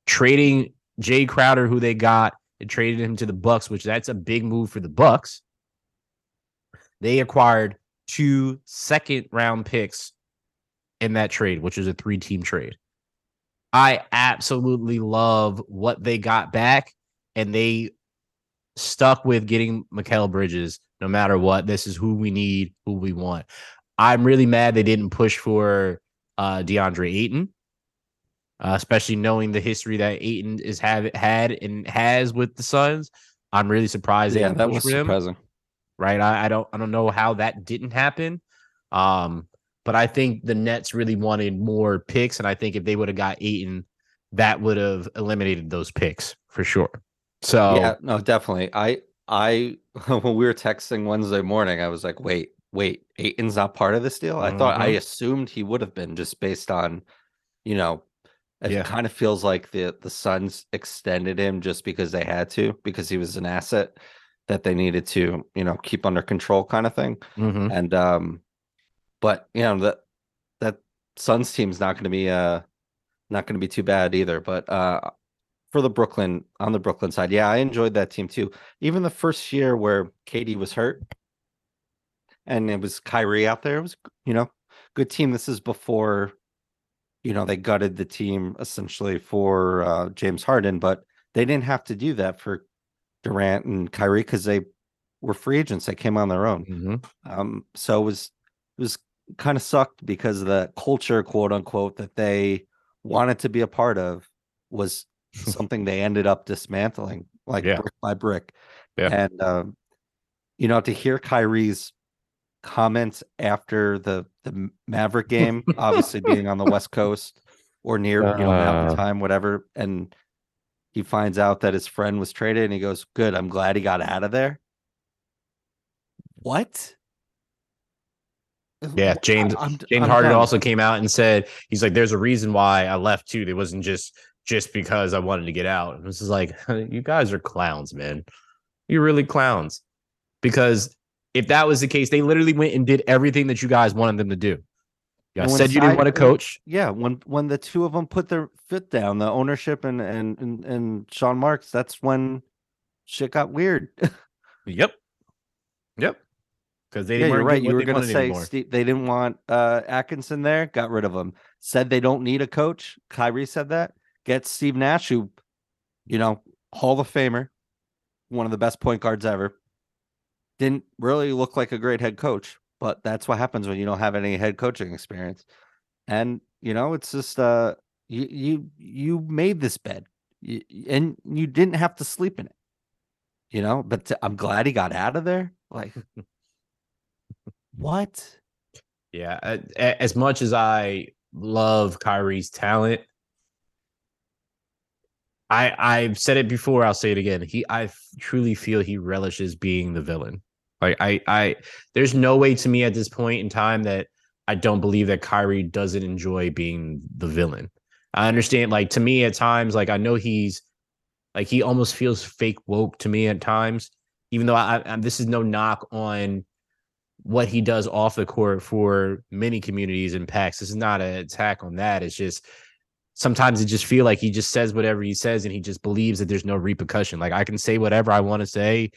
Speaker 2: Trading Jae Crowder, who they got, and traded him to the Bucks, which that's a big move for the Bucks. They acquired two second round picks in that trade, which is a three team trade. I absolutely love what they got back, and they stuck with getting Mikal Bridges no matter what. This is who we need, who we want. I'm really mad they didn't push for uh, DeAndre Ayton, uh, especially knowing the history that Ayton is have had and has with the Suns. I'm really surprised
Speaker 1: Yeah, that was
Speaker 2: him
Speaker 1: surprising.
Speaker 2: right? I, I don't I don't know how that didn't happen. Um, but I think the Nets really wanted more picks, and I think if they would have got Ayton, that would have eliminated those picks for sure. So
Speaker 1: Yeah, no, definitely. I I when we were texting Wednesday morning, I was like, wait, wait, Ayton's not part of this deal. I thought I
Speaker 2: Mhm.
Speaker 1: assumed he would have been just based on, you know, it
Speaker 2: Yeah.
Speaker 1: kind of feels like the the Suns extended him just because they had to, because he was an asset that they needed to, you know, keep under control kind of thing.
Speaker 2: mhm.
Speaker 1: And um, but you know that that Suns team's not going to be uh not going to be too bad either. But uh, for the Brooklyn on the Brooklyn side, yeah, I enjoyed that team too. Even the first year where KD was hurt, and it was Kyrie out there, it was you know good team. This is before you know they gutted the team essentially for uh, James Harden, but they didn't have to do that for Durant and Kyrie because they were free agents. They came on their own.
Speaker 2: Mhm.
Speaker 1: Um, so it was it was kind of sucked because the culture, quote unquote, that they wanted to be a part of was something they ended up dismantling, like
Speaker 2: Yeah.
Speaker 1: brick by brick.
Speaker 2: Yeah.
Speaker 1: And um, you know, to hear Kyrie's comments after the the Maverick game, obviously being on the West Coast or near, you know, Mountain
Speaker 2: Uh.
Speaker 1: Time, whatever, and he finds out that his friend was traded, and he goes, "Good, I'm glad he got out of there." What?
Speaker 2: Yeah, James-
Speaker 1: I- I'm-
Speaker 2: James
Speaker 1: I'm
Speaker 2: Harden
Speaker 1: done.
Speaker 2: also came out and said he's like, "There's a reason why I left too. It wasn't just just because I wanted to get out." And this is like, you guys are clowns, man. You're really clowns. Because if that was the case, they literally went and did everything that you guys wanted them to do. You guys
Speaker 1: And when
Speaker 2: said you didn't want to coach.
Speaker 1: Yeah, when when the two of them put their foot down, the ownership and and and, and Sean Marks, that's when shit got weird.
Speaker 2: Yep. Yep. Because they
Speaker 1: yeah, you're right. You were gonna say. Steve, they didn't want uh Atkinson there, got rid of him. Said they don't need a coach. Kyrie said that. Get Steve Nash, who, you know, Hall of Famer, one of the best point guards ever. Didn't really look like a great head coach, but that's what happens when you don't have any head coaching experience. And you know, it's just uh you you you made this bed y- y- and you didn't have to sleep in it. You know, but t- I'm glad he got out of there. Like what?
Speaker 2: Yeah. As much as I love Kyrie's talent, I I've said it before, I'll say it again. He I truly feel he relishes being the villain. Like I I there's no way to me at this point in time that I don't believe that Kyrie doesn't enjoy being the villain. I understand like to me at times like I know he's like he almost feels fake woke to me at times even though I, I this is no knock on what he does off the court for many communities and packs. This is not an attack on that. It's just sometimes it just feel like he just says whatever he says and he just believes that there's no repercussion. Like I can say whatever I want to say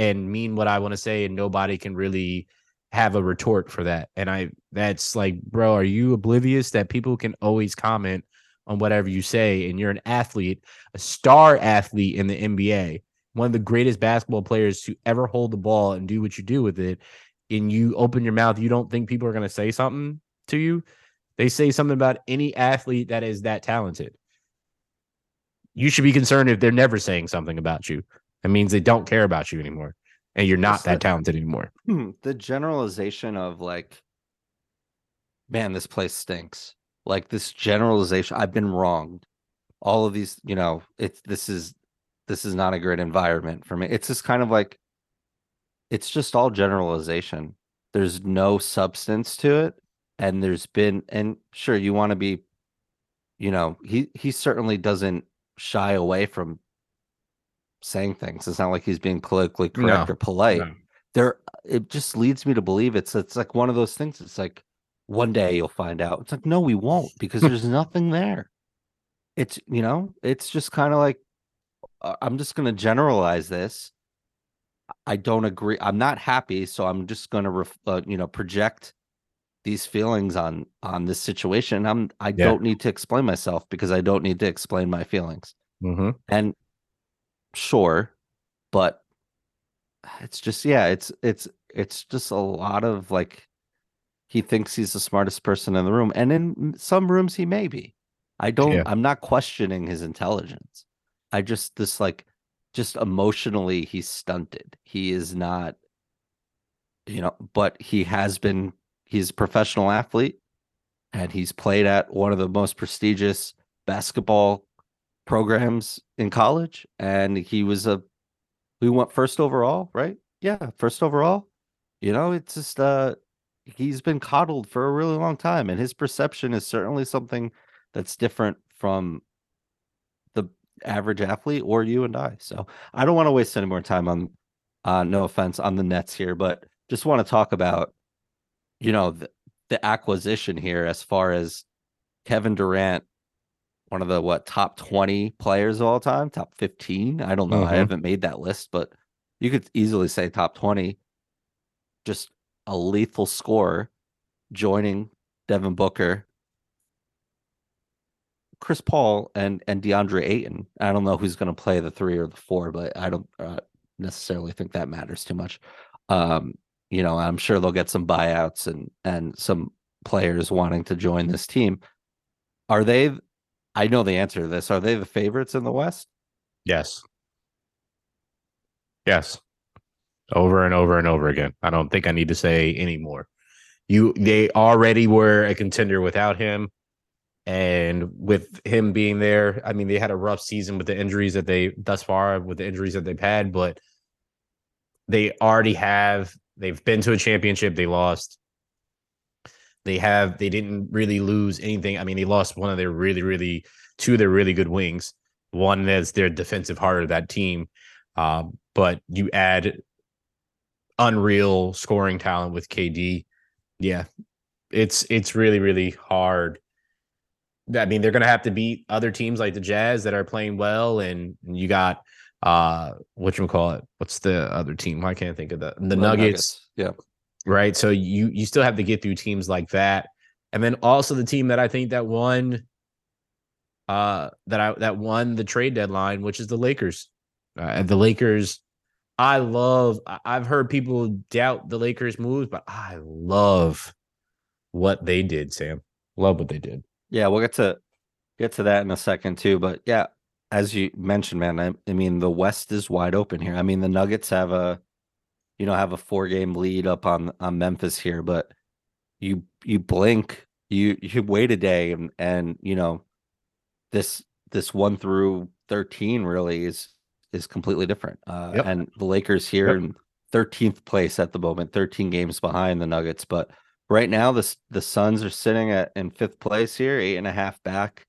Speaker 2: and mean what I want to say and nobody can really have a retort for that. And I that's like, bro, are you oblivious that people can always comment on whatever you say and you're an athlete, a star athlete in the NBA, one of the greatest basketball players to ever hold the ball and do what you do with it and you open your mouth, you don't think people are going to say something to you. They say something about any athlete that is that talented. You should be concerned if they're never saying something about you. It means they don't care about you anymore and you're not that
Speaker 1: the-
Speaker 2: talented anymore.
Speaker 1: Hmm, the generalization of like man this place stinks. Like this generalization i've been wronged. All of these you know it's this is this is not a great environment for me. It's just kind of like it's just all generalization. There's no substance to it and there's been and sure you want to be you know he he certainly doesn't shy away from saying things. It's not like he's being politically correct
Speaker 2: No,
Speaker 1: or polite.
Speaker 2: no.
Speaker 1: there it just leads me to believe it's it's like one of those things. It's like one day you'll find out. It's like no we won't because there's nothing there. It's you know it's just kind of like uh, i'm just going to generalize this. I don't agree i'm not happy so i'm just going to ref, uh, you know project these feelings on on this situation. I'm i
Speaker 2: Yeah.
Speaker 1: don't need to explain myself because i don't need to explain my feelings.
Speaker 2: Mhm.
Speaker 1: and sure but it's just yeah it's it's it's just a lot of like he thinks he's the smartest person in the room and in some rooms he may be. I don't
Speaker 2: Yeah.
Speaker 1: i'm not questioning his intelligence. I just this like just emotionally he's stunted. He is not you know but he has been he's a professional athlete and he's played at one of the most prestigious basketball programs in college and he was a we went first overall right? Yeah first overall. You know it's just uh he's been coddled for a really long time and his perception is certainly something that's different from the average athlete or you and i. So i don't want to waste any more time on uh no offense on the nets here but just want to talk about you know the, the acquisition here as far as kevin durant one of the what top 20 players of all time top 15 i don't know. I
Speaker 2: Mhm.
Speaker 1: haven't made that list but you could easily say top 20 just a lethal scorer joining devin booker chris paul and and deandre ayton. I don't know who's going to play the three or the four but i don't uh, necessarily think that matters too much. Um you know i'm sure they'll get some buyouts and and some players wanting to join this team. Are they I know the answer to this. Are they the favorites in the West?
Speaker 2: Yes. Yes. Over and over and over again. I don't think I need to say any more. You they already were a contender without him. And with him being there, I mean, they had a rough season with the injuries that they thus far with the injuries that they've had, but they already have they've been to a championship, they lost. They have they didn't really lose anything. I mean, they lost one of their really, really two of their really good wings. One that's their defensive heart of that team. Uh, but you add unreal scoring talent with KD. Yeah, it's it's really really hard. I mean, they're going to have to beat other teams like the Jazz that are playing well, and you got uh what you call it? What's the other team? I can't think of that. The
Speaker 1: Well,
Speaker 2: Nuggets,
Speaker 1: Yeah.
Speaker 2: Right? So you you still have to get through teams like that, and then also the team that I think that won, uh, that I that won the trade deadline, which is the Lakers. Uh, the Lakers, I love. I've heard people doubt the Lakers' moves, but I love what they did. Sam, love what they did.
Speaker 1: Yeah, we'll get to get to that in a second too. But yeah, as you mentioned, man, I, I mean the West is wide open here. I mean the Nuggets have a, you know, have a four game lead up on on Memphis here, but you you blink, you you wait a day, and and you know, this this one through thirteen really is is completely different. Uh,
Speaker 2: Yep.
Speaker 1: And the Lakers here
Speaker 2: Yep.
Speaker 1: in thirteenth place at the moment, thirteen games behind the Nuggets, but right now the the Suns are sitting at in fifth place here, eight and a half back,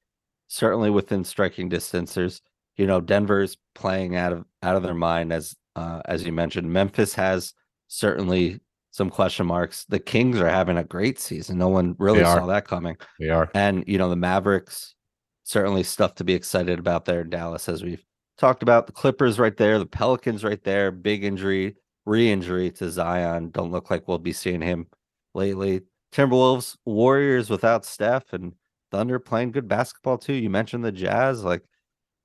Speaker 1: certainly within striking distance. There's you know Denver's playing out of out of their mind as uh, as you mentioned. Memphis has certainly some question marks. The Kings are having a great season. No one really saw that coming.
Speaker 2: They are.
Speaker 1: And you know the Mavericks certainly stuff to be excited about there in Dallas as we've talked about. The Clippers right there, the Pelicans right there, big injury, re-injury to Zion. Don't look like we'll be seeing him lately. Timberwolves, Warriors without Steph and Thunder playing good basketball too. You mentioned the Jazz, like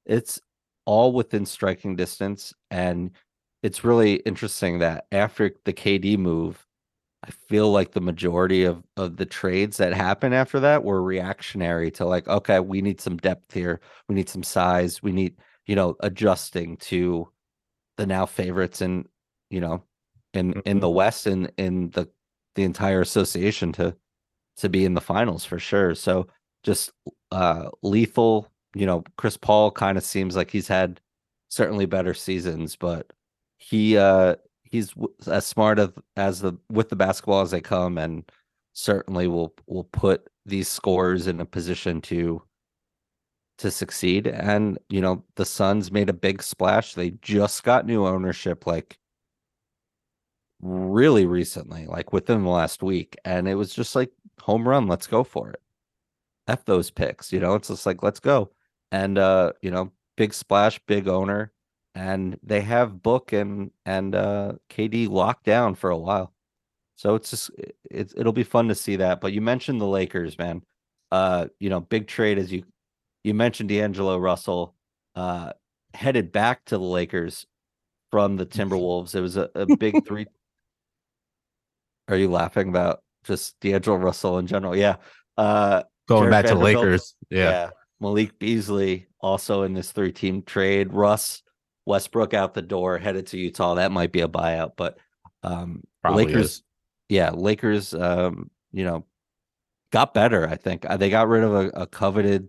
Speaker 1: it's all within striking distance and it's really interesting that after the KD move, I feel like the majority of of the trades that happen after that were reactionary to like, okay, we need some depth here, we need some size, we need, you know, adjusting to the now favorites and you know, in in the West and in the the entire association to to be in the finals for sure. So just uh lethal, you know, Chris Paul kind of seems like he's had certainly better seasons, but he uh he's as smart of as the with the basketball as they come and certainly will will put these scores in a position to to succeed. And you know the Suns made a big splash. They just got new ownership like really recently like within the last week. And it was just like home run let's go for it. F those picks you know? It's just like let's go. And uh you know big splash big owner and they have Book and and uh KD locked down for a while. So it's just it's it'll be fun to see that. But you mentioned the Lakers, man. Uh, you know, big trade as you you mentioned D'Angelo Russell uh headed back to the Lakers from the Timberwolves. It was a, a big three. Are you laughing about just D'Angelo Russell in general? Yeah. Uh
Speaker 2: Going
Speaker 1: Jared
Speaker 2: back to
Speaker 1: Vanderbilt,
Speaker 2: Lakers. Yeah.
Speaker 1: Malik Beasley also in this three team trade. Russ Westbrook out the door, headed to Utah. That might be a buyout, but um Lakers,
Speaker 2: is.
Speaker 1: yeah, Lakers um, you know, got better, I think. Uh, They got rid of a, a coveted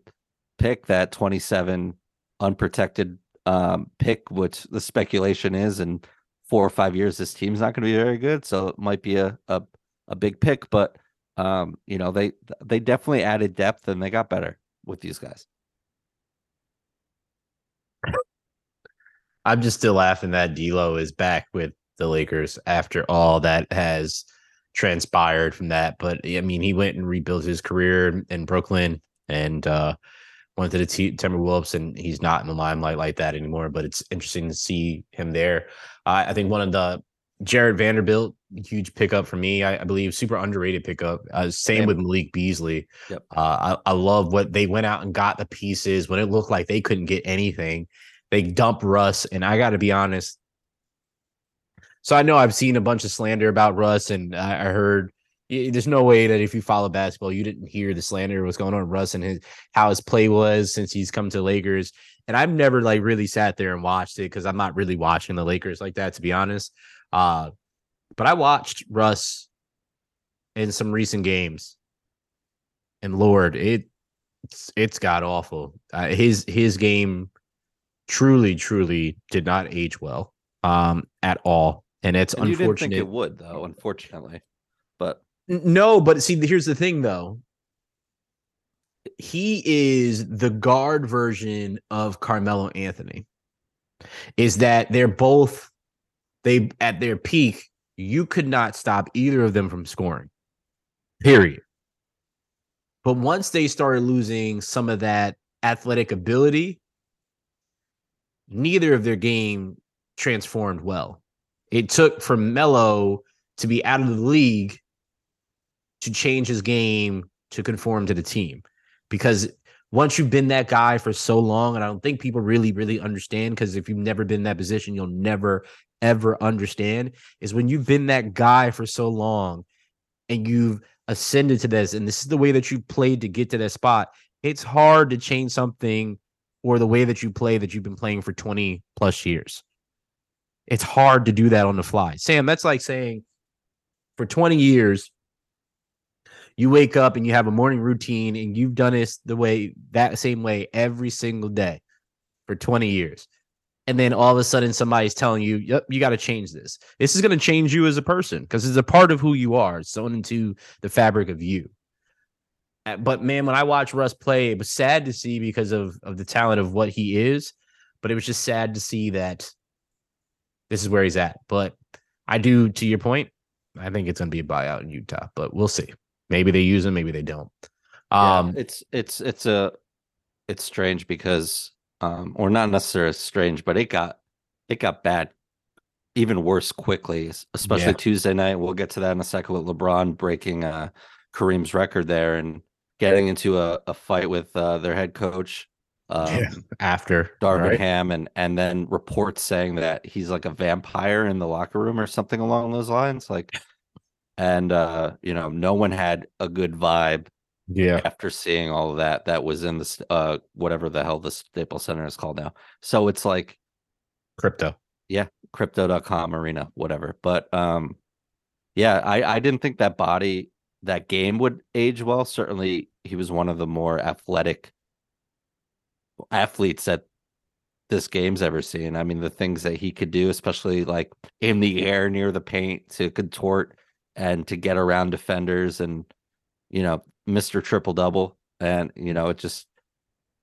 Speaker 1: pick, that 27 unprotected um pick, which the speculation is in four or five years this team's not going to be very good. So it might be a, a a big pick, but um, you know, they they definitely added depth and they got better with these guys.
Speaker 2: I'm just still laughing that D'Lo is back with the Lakers after all that has transpired from that. But I mean, he went and rebuilt his career in Brooklyn and uh, went to the T- Timberwolves, and he's not in the limelight like that anymore. But it's interesting to see him there. I I think one of the Jarred Vanderbilt, huge pickup for me. I, I believe super underrated pickup. Uh, same
Speaker 1: Same.
Speaker 2: with Malik Beasley.
Speaker 1: Yep.
Speaker 2: Uh, I, I love what they went out and got the pieces when it looked like they couldn't get anything. They dump Russ, and I got to be honest. So I know I've seen a bunch of slander about Russ, and I, I heard there's no way that if you follow basketball, you didn't hear the slander was going on Russ and his how his play was since he's come to Lakers. And I've never like really sat there and watched it because I'm not really watching the Lakers like that, to be honest. Uh, but I watched Russ in some recent games, and Lord, it it's, it's got awful. Uh, his his game truly, truly did not age well um at all, and it's
Speaker 1: And you didn't think
Speaker 2: unfortunate.
Speaker 1: it would, though, unfortunately. But
Speaker 2: No, but see, here's the thing though. He is the guard version of Carmelo Anthony. is that they're both they at their peak, you could not stop either of them from scoring. Period. But once they started losing some of that athletic ability, neither of their game transformed well. It took for Melo to be out of the league to change his game to conform to the team. Because once you've been that guy for so long, and I don't think people really, really understand, because if you've never been in that position, you'll never, ever understand, is when you've been that guy for so long and you've ascended to this, and this is the way that you played to get to that spot, it's hard to change something or the way that you play that you've been playing for 20 plus years. It's hard to do that on the fly. Sam, that's like saying for 20 years, you wake up and you have a morning routine and you've done this the way that same way every single day for 20 years. And then all of a sudden somebody's telling you, yep, you got to change this. This is going to change you as a person because it's a part of who you are. It's sewn into the fabric of you. Uh, but man, when I watched Russ play, it was sad to see because of, of the talent of what he is. But it was just sad to see that this is where he's at. But I do, to your point, I think it's going to be a buyout in Utah, but we'll see. Maybe they use him, maybe they don't. Um,
Speaker 1: yeah, it's it's it's a it's strange because um or not necessarily strange, but it got it got bad even worse quickly, especially yeah. Tuesday night. We'll get to that in a second with LeBron breaking uh Kareem's record there and getting into a, a fight with uh, their head coach
Speaker 2: um, yeah, after
Speaker 1: Darvin right? Ham and and then reports saying that he's like a vampire in the locker room or something along those lines. Like and uh, you know, no one had a good vibe.
Speaker 2: Yeah.
Speaker 1: After seeing all of that, that was in the uh, whatever the hell the Staples Center is called now. So it's like
Speaker 2: crypto.
Speaker 1: Yeah, crypto.com arena, whatever. But um, yeah, I I didn't think that body that game would age well. Certainly, he was one of the more athletic athletes that this game's ever seen. I mean, the things that he could do, especially like in the air near the paint to contort and to get around defenders and you know Mr. Triple Double and you know it just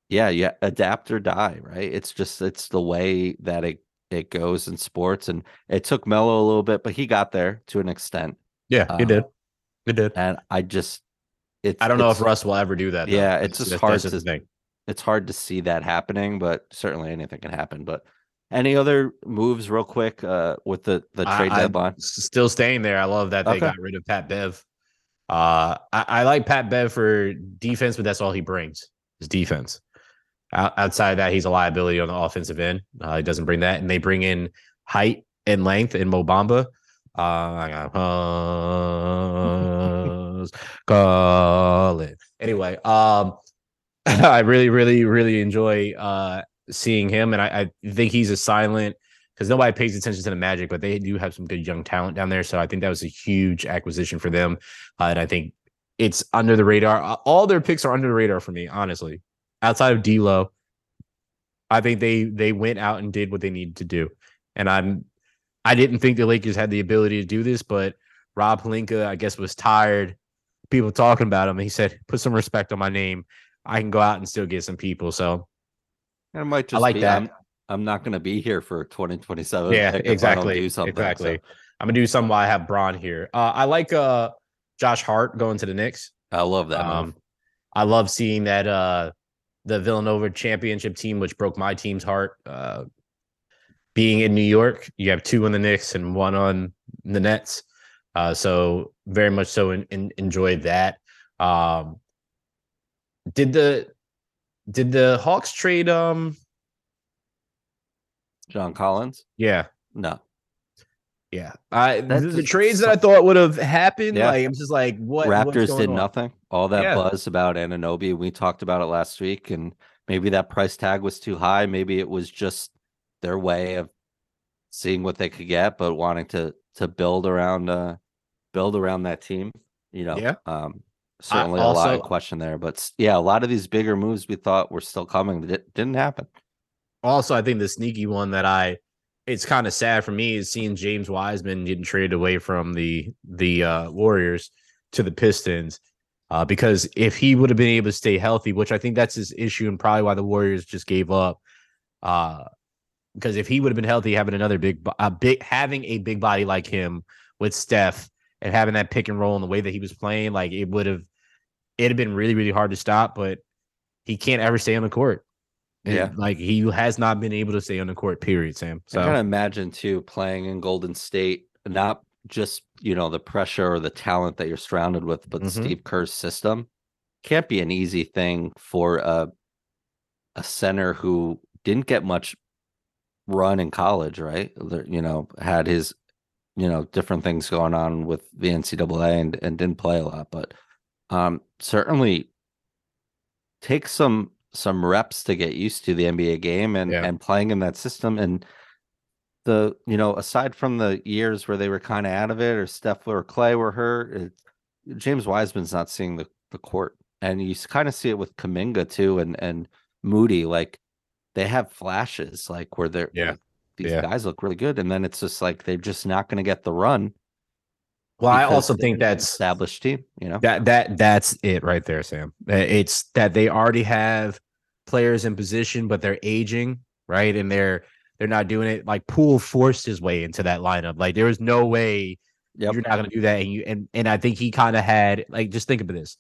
Speaker 1: yeah yeah adapt or die right it's just it's the way that it it goes in sports and it took Melo a little bit but he got there to an extent
Speaker 2: yeah he uh, did he did
Speaker 1: and I just
Speaker 2: it's I don't know if Russ will ever do that
Speaker 1: though. yeah it's, it's just hard to it's hard to see that happening but certainly anything can happen but any other moves, real quick, uh, with the the trade I, deadline?
Speaker 2: Still staying there. I love that they okay. got rid of Pat Bev. Uh, I, I, like Pat Bev for defense, but that's all he brings is defense. outside of that, he's a liability on the offensive end. Uh, he doesn't bring that, and they bring in height and length in Mo Bamba. Uh, I got call it anyway. Um, I really, really, really enjoy uh seeing him, and I, I think he's a silent because nobody pays attention to the Magic, but they do have some good young talent down there. So I think that was a huge acquisition for them, uh, and I think it's under the radar. All their picks are under the radar for me, honestly. Outside of D'Lo, I think they they went out and did what they needed to do, and I'm I didn't think the Lakers had the ability to do this, but Rob Pelinka, I guess, was tired. People talking about him. He said, "Put some respect on my name. I can go out and still get some people." So
Speaker 1: it might just I like be, that. I'm, I'm not going to be here for 2027.
Speaker 2: Yeah, exactly. Do something, exactly. So. I'm gonna do something while I have Bron here. Uh, I like uh, Josh Hart going to the Knicks.
Speaker 1: I love that. Um,
Speaker 2: I love seeing that uh, the Villanova championship team, which broke my team's heart, uh, being in New York. You have two on the Knicks and one on the Nets. Uh, so very much so in, in, enjoyed that. Um, did the did the Hawks trade um
Speaker 1: John Collins?
Speaker 2: Yeah.
Speaker 1: No.
Speaker 2: Yeah. I the, the trades that I thought would have happened, yeah. like I'm just like what
Speaker 1: Raptors did on? nothing. All that yeah. buzz about Anunoby, We talked about it last week, and maybe that price tag was too high. Maybe it was just their way of seeing what they could get, but wanting to to build around uh build around that team. You know,
Speaker 2: yeah.
Speaker 1: Um, certainly also, a lot of question there. But yeah, a lot of these bigger moves we thought were still coming that didn't happen.
Speaker 2: Also, I think the sneaky one that I it's kind of sad for me is seeing James Wiseman getting traded away from the the uh, Warriors to the Pistons. Uh, because if he would have been able to stay healthy, which I think that's his issue and probably why the Warriors just gave up, uh, because if he would have been healthy, having another big, a big, having a big body like him with Steph and having that pick and roll in the way that he was playing, like it would have, it'd have been really, really hard to stop. But he can't ever stay on the court. And,
Speaker 1: Yeah.
Speaker 2: like he has not been able to stay on the court. Period, Sam. So
Speaker 1: I kind of imagine too playing in Golden State, not just you know the pressure or the talent that you're surrounded with, but
Speaker 2: Mhm.
Speaker 1: Steve Kerr's system can't be an easy thing for a a center who didn't get much run in college, right? You know, had his you know different things going on with the NCAA and and didn't play a lot, but um certainly take some some reps to get used to the NBA game and
Speaker 2: Yeah.
Speaker 1: and playing in that system and the you know aside from the years where they were kind of out of it or Steph or Clay were hurt, it, James Wiseman's not seeing the the court, and you kind of see it with Kuminga too and and Moody like they have flashes like where they're
Speaker 2: Yeah.
Speaker 1: these
Speaker 2: Yeah.
Speaker 1: guys look really good and then it's just like they're just not going to get the run.
Speaker 2: well, I also think that's
Speaker 1: established team, you know.
Speaker 2: That that that's it right there, Sam. It's that they already have players in position, but they're aging, right? And they're they're not doing it. Like Poole forced his way into that lineup. Like there was no way
Speaker 1: Yep.
Speaker 2: you're not going to do that. And you and and I think he kind of had like just think about this.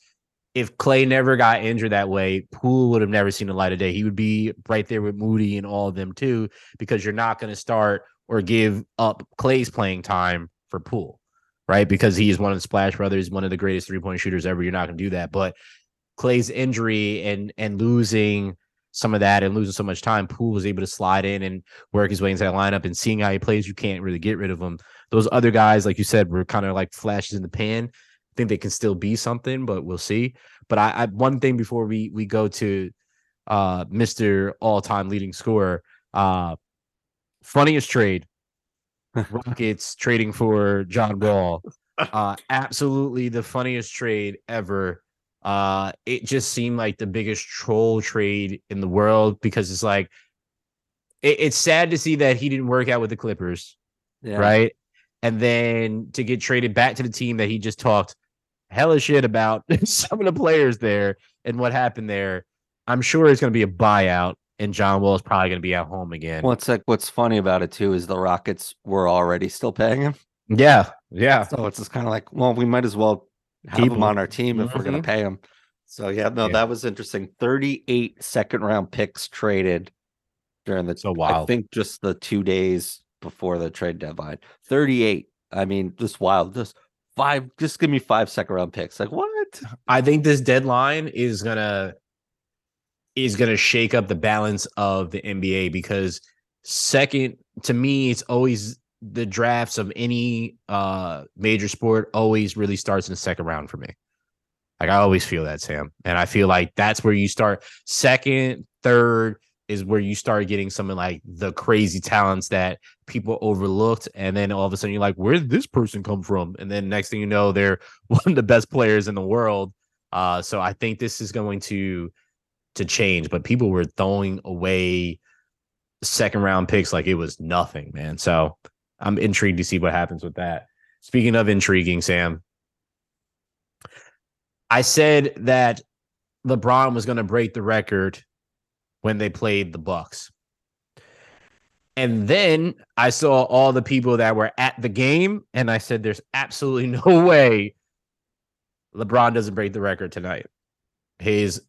Speaker 2: If Clay never got injured that way, Poole would have never seen the light of day. He would be right there with Moody and all of them too, because you're not going to start or give up Clay's playing time for Poole right? Because he is one of the Splash Brothers, one of the greatest three point shooters ever. You're not going to do that. But Clay's injury and and losing some of that and losing so much time, Poole was able to slide in and work his way into that lineup. And seeing how he plays, you can't really get rid of him. Those other guys, like you said, were kind of like flashes in the pan. Think they can still be something, but we'll see. But I, I one thing before we we go to uh Mr. All Time leading scorer, uh funniest trade Rockets trading for John Wall. Uh, absolutely the funniest trade ever. Uh, it just seemed like the biggest troll trade in the world because it's like it, it's sad to see that he didn't work out with the Clippers,
Speaker 1: Yeah.
Speaker 2: right? And then to get traded back to the team that he just talked hella shit about some of the players there and what happened there. I'm sure it's going to be a buyout, and John Wall is probably going to be at home again.
Speaker 1: Well, like what's funny about it too is the Rockets were already still paying him.
Speaker 2: yeah, yeah.
Speaker 1: So it's just kind of like, well, we might as well have
Speaker 2: Keep
Speaker 1: him
Speaker 2: him.
Speaker 1: on our team if we're going to mm-hmm. pay him. So yeah, no,
Speaker 2: Yeah.
Speaker 1: that was interesting. 38 second round picks traded during the
Speaker 2: So wild.
Speaker 1: I think just the two days before the trade deadline. 38. I mean, just wild. Just five, just give me five second round picks. Like what?
Speaker 2: I think this deadline is gonna is gonna shake up the balance of the NBA because second to me, it's always the drafts of any uh major sport always really starts in the second round for me. Like I always feel that, Sam. And I feel like that's where you start second, third is where you start getting some of like the crazy talents that people overlooked. And then all of a sudden you're like, where did this person come from? And then next thing you know, they're one of the best players in the world. Uh, so I think this is going to to change, but people were throwing away second round picks like it was nothing, man. So I'm intrigued to see what happens with that. Speaking of intriguing, Sam, I said that LeBron was going to break the record when they played the Bucks. And then I saw all the people that were at the game, and I said, There's absolutely no way LeBron doesn't break the record tonight. His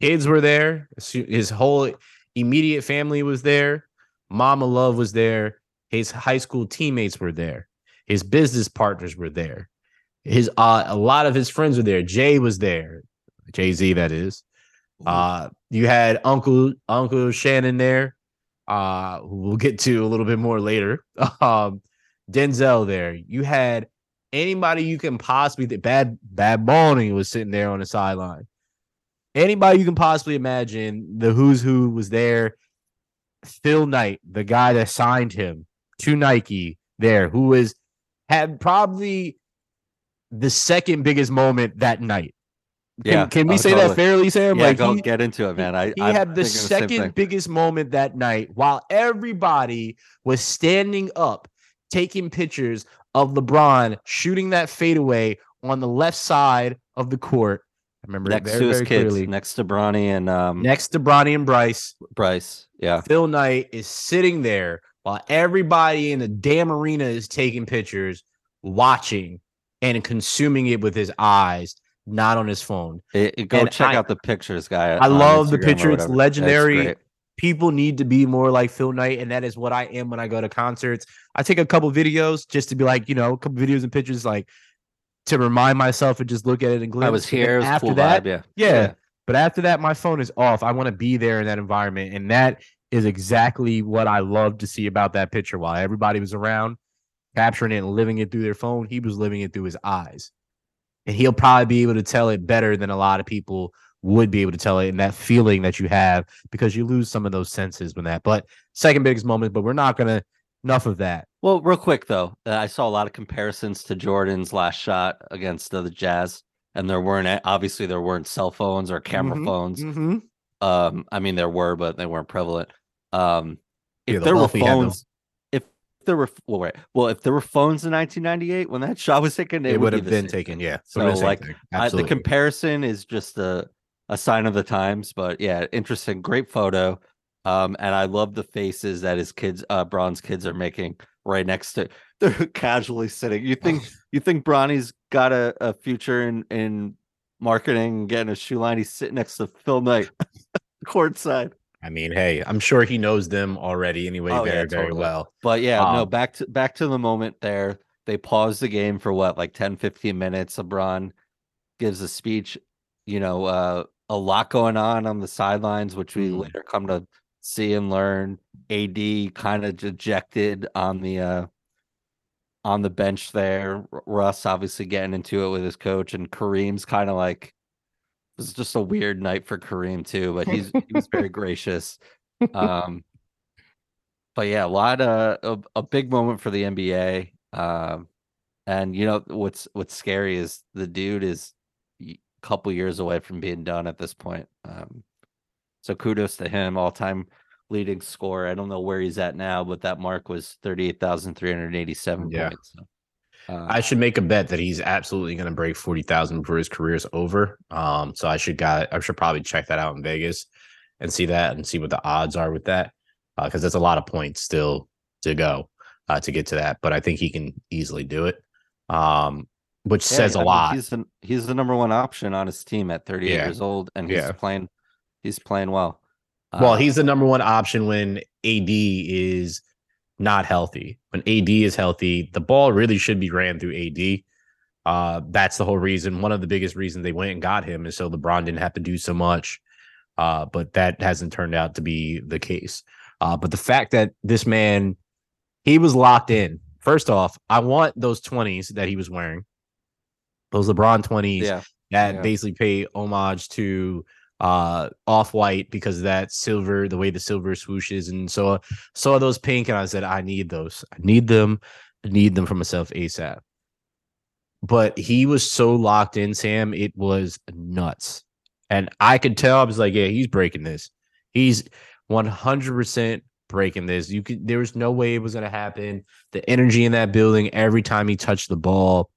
Speaker 2: kids were there, his whole immediate family was there, Mama Love was there, his high school teammates were there, his business partners were there, his uh, a lot of his friends were there. Jay was there, Jay Z, that is. Uh, you had Uncle Uncle Shannon there, uh, who we'll get to a little bit more later. Um, Denzel there. You had anybody you can possibly th- bad bad Bunny was sitting there on the sideline. Anybody you can possibly imagine, the who's who was there. Phil Knight, the guy that signed him to Nike, there, who was had probably the second biggest moment that night. Can,
Speaker 1: Yeah.
Speaker 2: can we
Speaker 1: Oh,
Speaker 2: say
Speaker 1: totally.
Speaker 2: that fairly, Sam?
Speaker 1: Yeah,
Speaker 2: like
Speaker 1: go
Speaker 2: he,
Speaker 1: get into it, man. I
Speaker 2: he
Speaker 1: I'm
Speaker 2: had the second
Speaker 1: thing.
Speaker 2: biggest moment that night while everybody was standing up taking pictures of LeBron shooting that fadeaway on the left side of the court. I remember
Speaker 1: next
Speaker 2: very,
Speaker 1: to his
Speaker 2: very
Speaker 1: kids,
Speaker 2: clearly.
Speaker 1: next to Bronny and um
Speaker 2: Next to Bronny and Bryce,
Speaker 1: Bryce. Yeah.
Speaker 2: Phil Knight is sitting there while everybody in the damn arena is taking pictures, watching and consuming it with his eyes, not on his phone.
Speaker 1: It, it- go
Speaker 2: And
Speaker 1: check
Speaker 2: I-
Speaker 1: out the pictures, guy.
Speaker 2: I love the
Speaker 1: Instagram or
Speaker 2: picture. It's legendary. People need to be more like Phil Knight, and that is what I am when I go to concerts. I take a couple videos just to be like, you know, a couple videos and pictures, like to remind myself and just look at it and glimpse.
Speaker 1: I was here. It was
Speaker 2: after
Speaker 1: cool
Speaker 2: that,
Speaker 1: vibe. Yeah.
Speaker 2: yeah. But after that, my phone is off. I want to be there in that environment. And that is exactly what I love to see about that picture. While everybody was around capturing it and living it through their phone, he was living it through his eyes. And he'll probably be able to tell it better than a lot of people would be able to tell it. And that feeling that you have because you lose some of those senses when that. But second biggest moment, but we're not going to, enough of that.
Speaker 1: Well, real quick though, uh, I saw a lot of comparisons to Jordan's last shot against uh, the Jazz, and there weren't obviously there weren't cell phones or camera
Speaker 2: Mhm.
Speaker 1: phones.
Speaker 2: Mm-hmm.
Speaker 1: Um, I mean there were, but they weren't prevalent. Um, if
Speaker 2: Yeah, the
Speaker 1: there were
Speaker 2: wealthy had them.
Speaker 1: phones, there were well, right, well, if there were phones in 1998 when that shot was taken,
Speaker 2: It,
Speaker 1: it,
Speaker 2: would have
Speaker 1: the
Speaker 2: been taken. Yeah.
Speaker 1: So,
Speaker 2: It would've been the
Speaker 1: like. I, the comparison is just a a sign of the times, but yeah, interesting, great photo. Um, and I love the faces that his kids, uh, Bron's kids are making right next to. They're casually sitting. You think you think Bronny's got a, a future in in marketing and getting a shoe line? He's sitting next to Phil Knight, courtside.
Speaker 2: I mean, hey, I'm sure he knows them already anyway,
Speaker 1: Oh, yeah,
Speaker 2: very, very well.
Speaker 1: But yeah, no,
Speaker 2: Um,
Speaker 1: back to back to the moment there. They pause the game for what, like 10, 15 minutes. LeBron gives a speech, you know, uh, a lot going on on the sidelines, which we
Speaker 2: Mhm.
Speaker 1: later come to see and learn. AD kind of dejected on the uh on the bench there. Russ obviously getting into it with his coach, and Kareem's kind of like was just a weird night for Kareem too, but he's he was very gracious. Um but yeah, a lot of a, a big moment for the NBA. Um, and you know what's what's scary is the dude is a couple years away from being done at this point. Um, so kudos to him, all time leading scorer. I don't know where he's at now, but that mark was thirty eight thousand three hundred eighty seven
Speaker 2: Yeah.
Speaker 1: points. So, uh,
Speaker 2: I should make a bet that he's absolutely going to break 40,000 before his career is over. Um, so I should got I should probably check that out in Vegas and see that and see what the odds are with that. Uh, because that's a lot of points still to go uh, to get to that. But I think he can easily do it. Um, which
Speaker 1: yeah,
Speaker 2: says
Speaker 1: I
Speaker 2: a
Speaker 1: mean,
Speaker 2: lot.
Speaker 1: he's the he's the number one option on his team at thirty eight
Speaker 2: Yeah.
Speaker 1: years old, and he's
Speaker 2: Yeah.
Speaker 1: playing he's playing well.
Speaker 2: Well,
Speaker 1: Uh,
Speaker 2: he's the number one option when AD is not healthy. When AD is healthy, the ball really should be ran through AD. Uh, that's the whole reason. One of the biggest reasons they went and got him is so LeBron didn't have to do so much. Uh, but that hasn't turned out to be the case. Uh, but the fact that this man, he was locked in. First off, I want those 20s that he was wearing. Those LeBron 20s
Speaker 1: yeah,
Speaker 2: that
Speaker 1: Yeah.
Speaker 2: basically pay homage to uh off white because that silver the way the silver swooshes. And so saw those pink and i said i need those. I need them. I need them for myself asap but he was so locked in sam it was nuts. And i could tell i was like yeah he's breaking this. He's 100% breaking this. You could there was no way it was going to happen. The energy in that building every time he touched the ball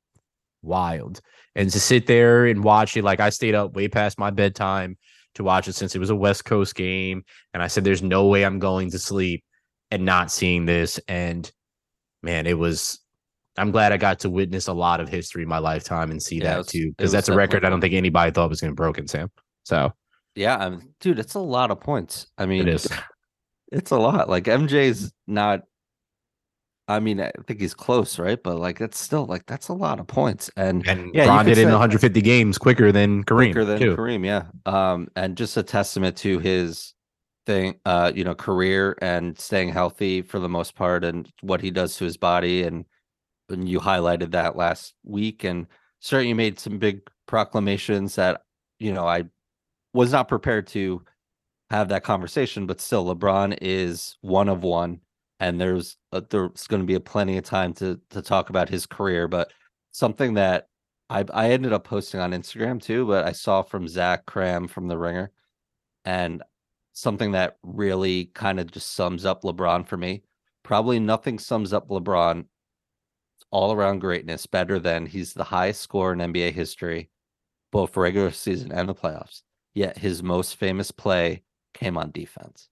Speaker 2: wild. And to sit there and watch it like i stayed up way past my bedtime to watch it since it was a west coast game and i said there's no way i'm going to sleep and not seeing this and man it was i'm glad i got to witness a lot of history in my lifetime and see
Speaker 1: Yeah,
Speaker 2: that
Speaker 1: was-
Speaker 2: too because that's a record i don't think anybody thought was going to be broken sam so
Speaker 1: yeah, I mean, dude, it's a lot of points. I mean,
Speaker 2: it is
Speaker 1: It's a lot. Like MJ's not. I mean, I think he's close, right? But like, that's still like that's a lot of points, and
Speaker 2: and
Speaker 1: Yeah, you
Speaker 2: Bron
Speaker 1: could
Speaker 2: did it in 150 games quicker than Kareem
Speaker 1: quicker than
Speaker 2: too.
Speaker 1: Kareem, yeah. Um, and just a testament to his thing, uh, you know, career and staying healthy for the most part, and what he does to his body, and and you highlighted that last week, and certainly made some big proclamations that you know I was not prepared to have that conversation, but still, LeBron is one of one, and there's a, there's going to be a plenty of time to to talk about his career. But something that I I ended up posting on Instagram too, but I saw from Zach Kram from The Ringer, and something that really kind of just sums up LeBron for me. Probably nothing sums up LeBron all around greatness better than he's the highest scorer in NBA history. both regular season and the playoffs. Yet his most famous play came on defense.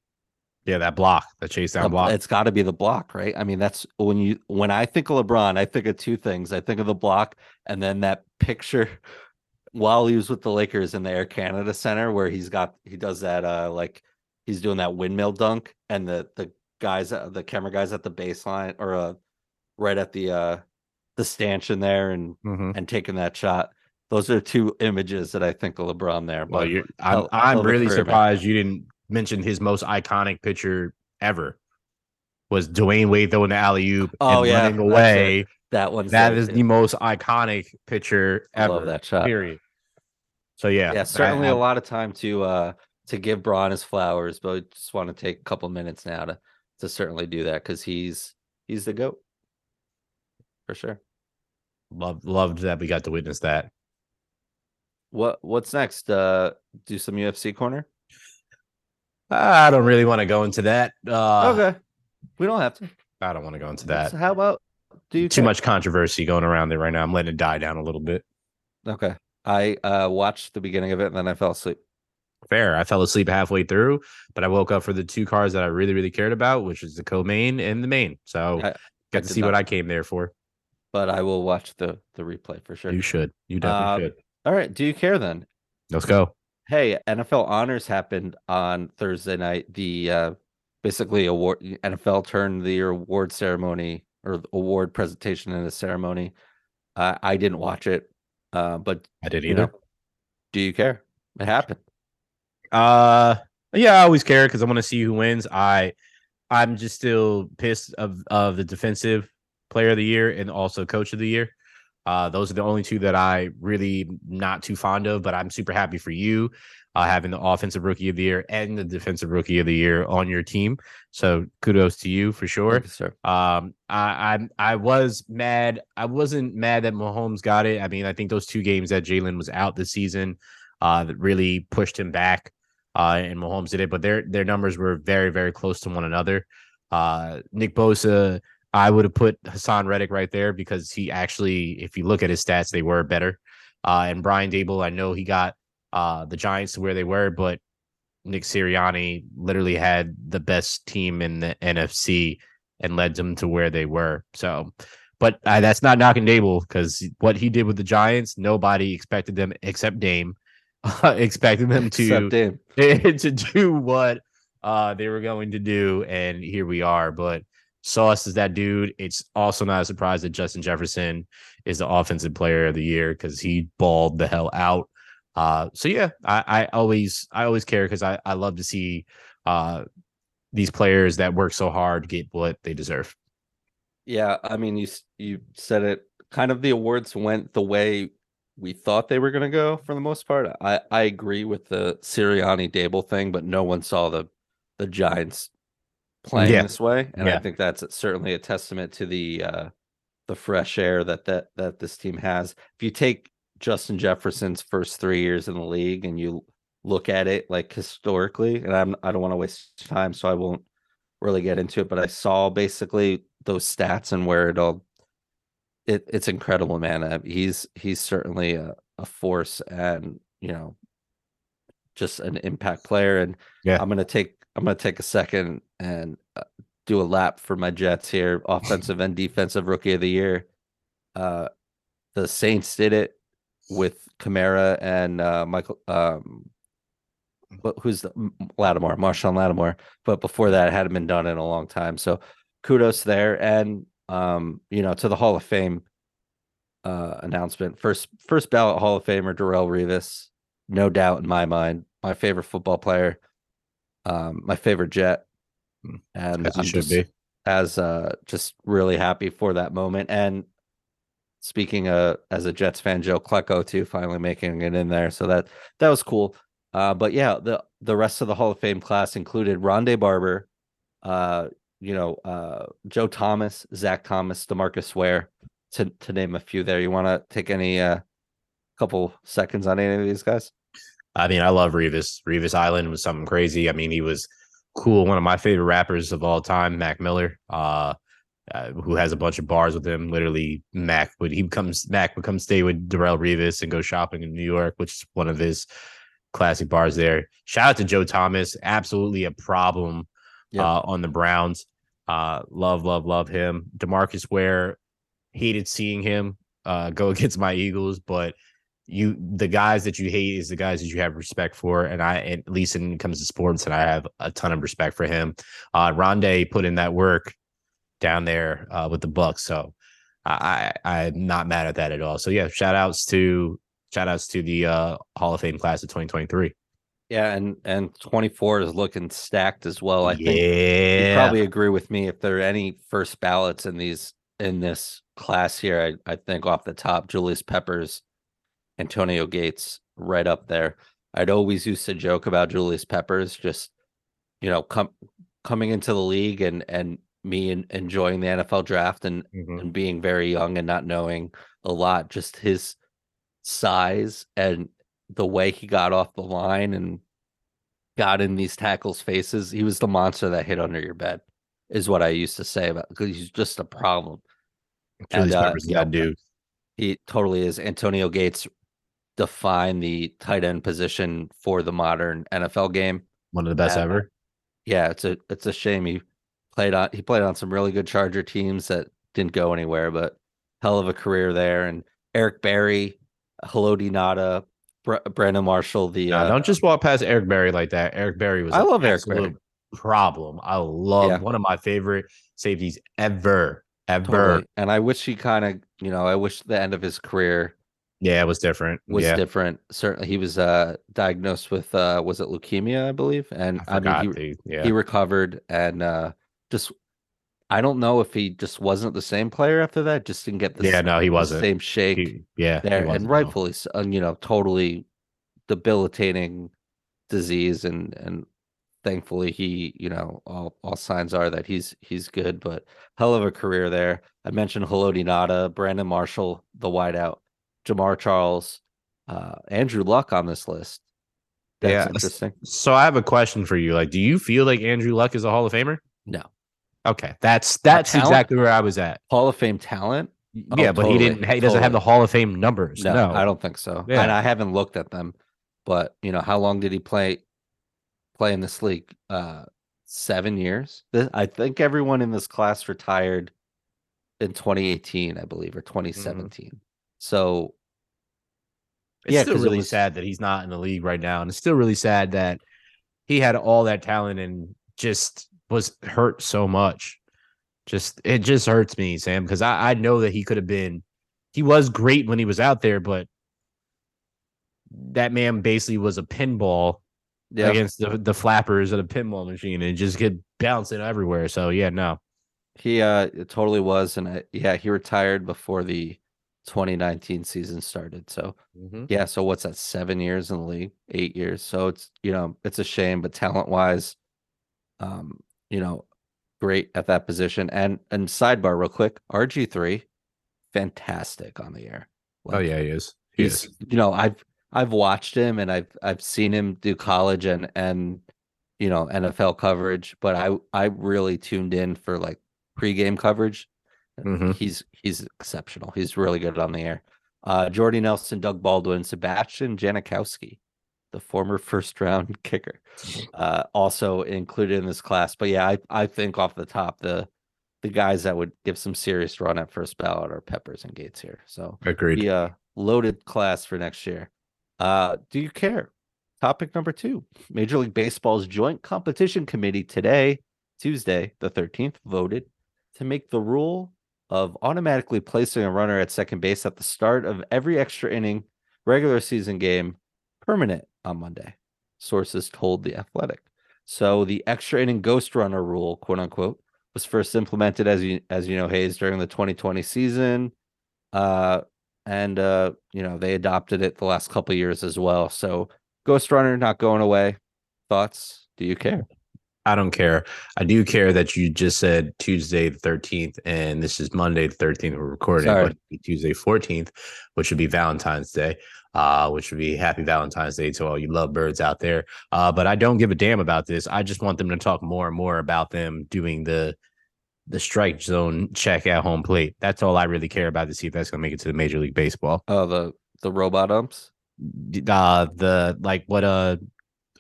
Speaker 2: Yeah, that block, the chase down
Speaker 1: The-
Speaker 2: block.
Speaker 1: It's got to be the block, right? I mean, that's when you when I think of LeBron, I think of two things. I think of the block and then that picture while he was with the Lakers in the Air Canada Center where he's got he does that uh like he's doing that windmill dunk and the the guys uh, the camera guys at the baseline or uh right at the uh the stanchion there and
Speaker 2: Mhm.
Speaker 1: and taking that shot. Those are two images that I think of LeBron there.
Speaker 2: Well,
Speaker 1: But
Speaker 2: you're, I'm, I'm
Speaker 1: hell of a
Speaker 2: really surprised you didn't mention his most iconic picture ever was Dwyane Wade throwing the alley oop
Speaker 1: Oh,
Speaker 2: and
Speaker 1: yeah,
Speaker 2: running away.
Speaker 1: that one's
Speaker 2: That is the most iconic picture
Speaker 1: I
Speaker 2: ever.
Speaker 1: love that shot.
Speaker 2: Period. So yeah,
Speaker 1: yeah, certainly
Speaker 2: a
Speaker 1: a lot of time to uh to give Bron his flowers, but I just want to take a couple minutes now to to certainly do that because he's he's the goat for sure.
Speaker 2: Loved loved that we got to witness that.
Speaker 1: What what's next? Uh, do some UFC corner.
Speaker 2: I don't really want to go into that. Uh,
Speaker 1: okay, we don't have to.
Speaker 2: I don't want to go into that.
Speaker 1: How about do you
Speaker 2: Too
Speaker 1: care?
Speaker 2: much controversy going around there right now. I'm letting it die down a little bit.
Speaker 1: Okay, I uh watched the beginning of it and then I fell asleep.
Speaker 2: Fair. I fell asleep halfway through, but I woke up for the two cars that I really, really cared about, which is the co-main and the main. So
Speaker 1: I-
Speaker 2: got
Speaker 1: did
Speaker 2: to see what. I came there for.
Speaker 1: But I will watch the the replay for sure.
Speaker 2: You should. You definitely
Speaker 1: Uh,
Speaker 2: should.
Speaker 1: All right, do you care then?
Speaker 2: Let's go.
Speaker 1: Hey, NFL honors happened on Thursday night. The uh basically award NFL turned the award ceremony or award presentation in the ceremony. Uh, I didn't watch it, uh, but
Speaker 2: I did
Speaker 1: you
Speaker 2: either.
Speaker 1: know, do you care? It happened.
Speaker 2: Uh, yeah, I always care because I want to see who wins. I, I'm just still pissed of of the defensive player of the year and also coach of the year. Uh, those are the only two that I really not too fond of, but I'm super happy for you uh, having the offensive rookie of the year and the defensive rookie of the year on your team. So kudos to you for sure.
Speaker 1: You, sir.
Speaker 2: Um, I, I I was mad. I wasn't mad that Mahomes got it. I mean, I think those two games that Jalen was out this season, uh, that really pushed him back. Uh, and Mahomes did it, but their their numbers were very very close to one another. Uh, Nick Bosa, I would have put Haason Reddick right there because he actually, if you look at his stats, they were better. Uh, and Brian Daboll, I know he got uh the Giants to where they were, but Nick Sirianni literally had the best team in the NFC and led them to where they were. So, but uh, that's not knocking Daboll because what he did with the Giants, nobody expected them except Dame, expected them to to do what uh they were going to do, and here we are. But Sauce is that dude. It's also not a surprise that Justin Jefferson is the offensive player of the year because he balled the hell out. Uh, so yeah, I, I always I always care because I I love to see uh these players that work so hard get what they deserve.
Speaker 1: Yeah, I mean, you you said it. Kind of the awards went the way we thought they were going to go for the most part. I I agree with the Sirianni Daboll thing, but no one saw the the Giants playing
Speaker 2: Yeah.
Speaker 1: this way, and I think that's certainly a testament to the uh the fresh air that that that this team has. If you take Justin Jefferson's first three years in the league and you look at it like historically, and I'm I don't want to waste time, so I won't really get into it, but I saw basically those stats and where it all it, it's incredible, man. Uh, he's he's certainly a, a force and you know just an impact player. And
Speaker 2: Yeah.
Speaker 1: I'm gonna take I'm gonna take a second and uh, do a lap for my Jets here, offensive and defensive rookie of the year. Uh, the Saints did it with Kamara and uh, Michael. Um, who's the Lattimore, Marshon Lattimore, but before that, it hadn't been done in a long time. So kudos there, and um, you know, to the Hall of Fame uh announcement. First, first ballot Hall of Famer Darrelle Revis, no doubt in my mind, my favorite football player, um, my favorite Jet, and
Speaker 2: As
Speaker 1: I'm
Speaker 2: should
Speaker 1: just,
Speaker 2: be.
Speaker 1: as uh just really happy for that moment. And speaking uh as a Jets fan, Joe Klecko too, finally making it in there. So that that was cool. Uh but yeah, the the rest of the Hall of Fame class included Rondé Barber, uh, you know, uh Joe Thomas, Zach Thomas, Demarcus Ware, to to name a few there. You wanna take any uh couple seconds on any of these guys?
Speaker 2: I mean, I love Revis. Revis Island was something crazy. I mean, he was cool. One of my favorite rappers of all time, Mac Miller. Uh, uh, who has a bunch of bars with him. Literally, Mac would he becomes Mac would come stay with Darrelle Revis and go shopping in New York, which is one of his classic bars there. Shout out to Joe Thomas, absolutely a problem
Speaker 1: Yeah.
Speaker 2: uh, on the Browns. Uh, love, love, love him. Demarcus Ware, hated seeing him uh, go against my Eagles, but you the guys that you hate is the guys that you have respect for, and I at least when it comes to sports, and I have a ton of respect for him. Uh, Rondé put in that work down there uh, with the Bucks, so I, I I'm not mad at that at all. So yeah, shout outs to shout outs to the uh, Hall of Fame class of 2023.
Speaker 1: Yeah, and and 24 is looking stacked as well. I think you
Speaker 2: yeah,
Speaker 1: probably agree with me. If there are any first ballots in these in this class here, I, I think off the top, Julius Peppers, Antonio Gates, right up there. I'd always used to joke about Julius Peppers, just you know, come coming into the league and and me en- enjoying the NFL draft and
Speaker 2: Mhm.
Speaker 1: and being very young and not knowing a lot, just his size and the way he got off the line and got in these tackles' faces. He was the monster that hit under your bed, is what I used to say about because he's just a problem.
Speaker 2: Julius
Speaker 1: and, uh,
Speaker 2: Peppers
Speaker 1: yeah,
Speaker 2: dude.
Speaker 1: He totally is. Antonio Gates defined the tight end position for the modern NFL game.
Speaker 2: One of the best
Speaker 1: and-
Speaker 2: ever.
Speaker 1: Yeah, it's a it's a shame he played on he played on some really good Charger teams that didn't go anywhere, but hell of a career there. And Eric Berry, Haloti Ngata, Br- Brandon Marshall, the
Speaker 2: Nah,
Speaker 1: uh,
Speaker 2: don't just walk past Eric Berry like that. Eric Berry was
Speaker 1: I love Eric Berry.
Speaker 2: problem. I love
Speaker 1: Yeah.
Speaker 2: one of my favorite safeties ever, ever.
Speaker 1: Totally. And I wish he kind of, you know, I wish the end of his career
Speaker 2: Yeah, it was different.
Speaker 1: was
Speaker 2: yeah,
Speaker 1: different. Certainly, he was uh diagnosed with uh was it leukemia, I believe, and
Speaker 2: I
Speaker 1: I, mean he.
Speaker 2: Yeah,
Speaker 1: he recovered and uh just I don't know if he just wasn't the same player after that. Just didn't get the
Speaker 2: yeah, no, he wasn't.
Speaker 1: same shake
Speaker 2: He- yeah, he
Speaker 1: there, and rightfully, so, uh, you know, totally debilitating disease, and and thankfully he, you know, all all signs are that he's he's good, but hell of a career there. I mentioned Haloti Ngata, Brandon Marshall, the wideout, Jamaal Charles, uh, Andrew Luck on this list. That's
Speaker 2: Yeah,
Speaker 1: interesting.
Speaker 2: So I have a question for you. Like, do you feel like Andrew Luck is a Hall of Famer?
Speaker 1: No,
Speaker 2: Okay, that's that's
Speaker 1: talent?
Speaker 2: exactly where I was at.
Speaker 1: Hall of Fame talent. Oh,
Speaker 2: yeah, but he didn't. He doesn't have the. Hall of Fame numbers.
Speaker 1: No,
Speaker 2: No,
Speaker 1: I don't think so.
Speaker 2: Yeah.
Speaker 1: And I haven't looked at them, but you know, how long did he play play in this league? Uh seven years. I think everyone in this class retired in 2018, I believe, or 2017. So
Speaker 2: It's
Speaker 1: Yeah,
Speaker 2: still really
Speaker 1: was-
Speaker 2: sad that he's not in the league right now, and it's still really sad that he had all that talent and just was hurt so much. Just it just hurts me, Sam, because I, I know that he could have been. He was great when he was out there, but that man basically was a pinball against the, the flappers of the pinball machine and just get bouncing everywhere. So yeah, no,
Speaker 1: he uh it totally was, and I, yeah, he retired before the 2019 season started. So Yeah, so what's that? Seven years in the league, eight years. So it's you know it's a shame, but talent wise, um, you know, great at that position. And and sidebar, real quick, RG three, fantastic on the air.
Speaker 2: oh yeah, he is. He
Speaker 1: he's
Speaker 2: is.
Speaker 1: you know I've I've watched him and I've I've seen him do college and and you know NFL coverage, but I I really tuned in for like pregame coverage.
Speaker 2: Mhm.
Speaker 1: He's he's exceptional. He's really good on the air. Uh, Jordy Nelson, Doug Baldwin, Sebastian Janikowski, the former first round kicker, uh, also included in this class. But yeah, I, I think off the top, the the guys that would give some serious run at first ballot are Peppers and Gates here. So
Speaker 2: Agreed.
Speaker 1: uh, loaded class for next year. Uh, do you care? Topic number two Major League Baseball's Joint Competition Committee today, Tuesday, the 13th, voted to make the rule of automatically placing a runner at second base at the start of every extra inning regular season game permanent on Monday. Sources told The Athletic. So the extra inning ghost runner rule, quote unquote, was first implemented as you as you know, Hayes, during the 2020 season. Uh and uh, you know, they adopted it the last couple years as well. So Ghost Runner not going away. Thoughts? Do you care?
Speaker 2: I don't care. I do care that you just said Tuesday the 13th, and this is Monday the 13th. We're recording,
Speaker 1: Sorry.
Speaker 2: it'd be Tuesday 14th, which would be Valentine's Day, uh, which would be happy Valentine's Day to all you lovebirds out there. Uh, but I don't give a damn about this. I just want them to talk more and more about them doing the the strike zone check at home plate. That's all I really care about to see if that's going to make it to the Major League Baseball.
Speaker 1: Oh, the the robot umps.
Speaker 2: Uh, the like what uh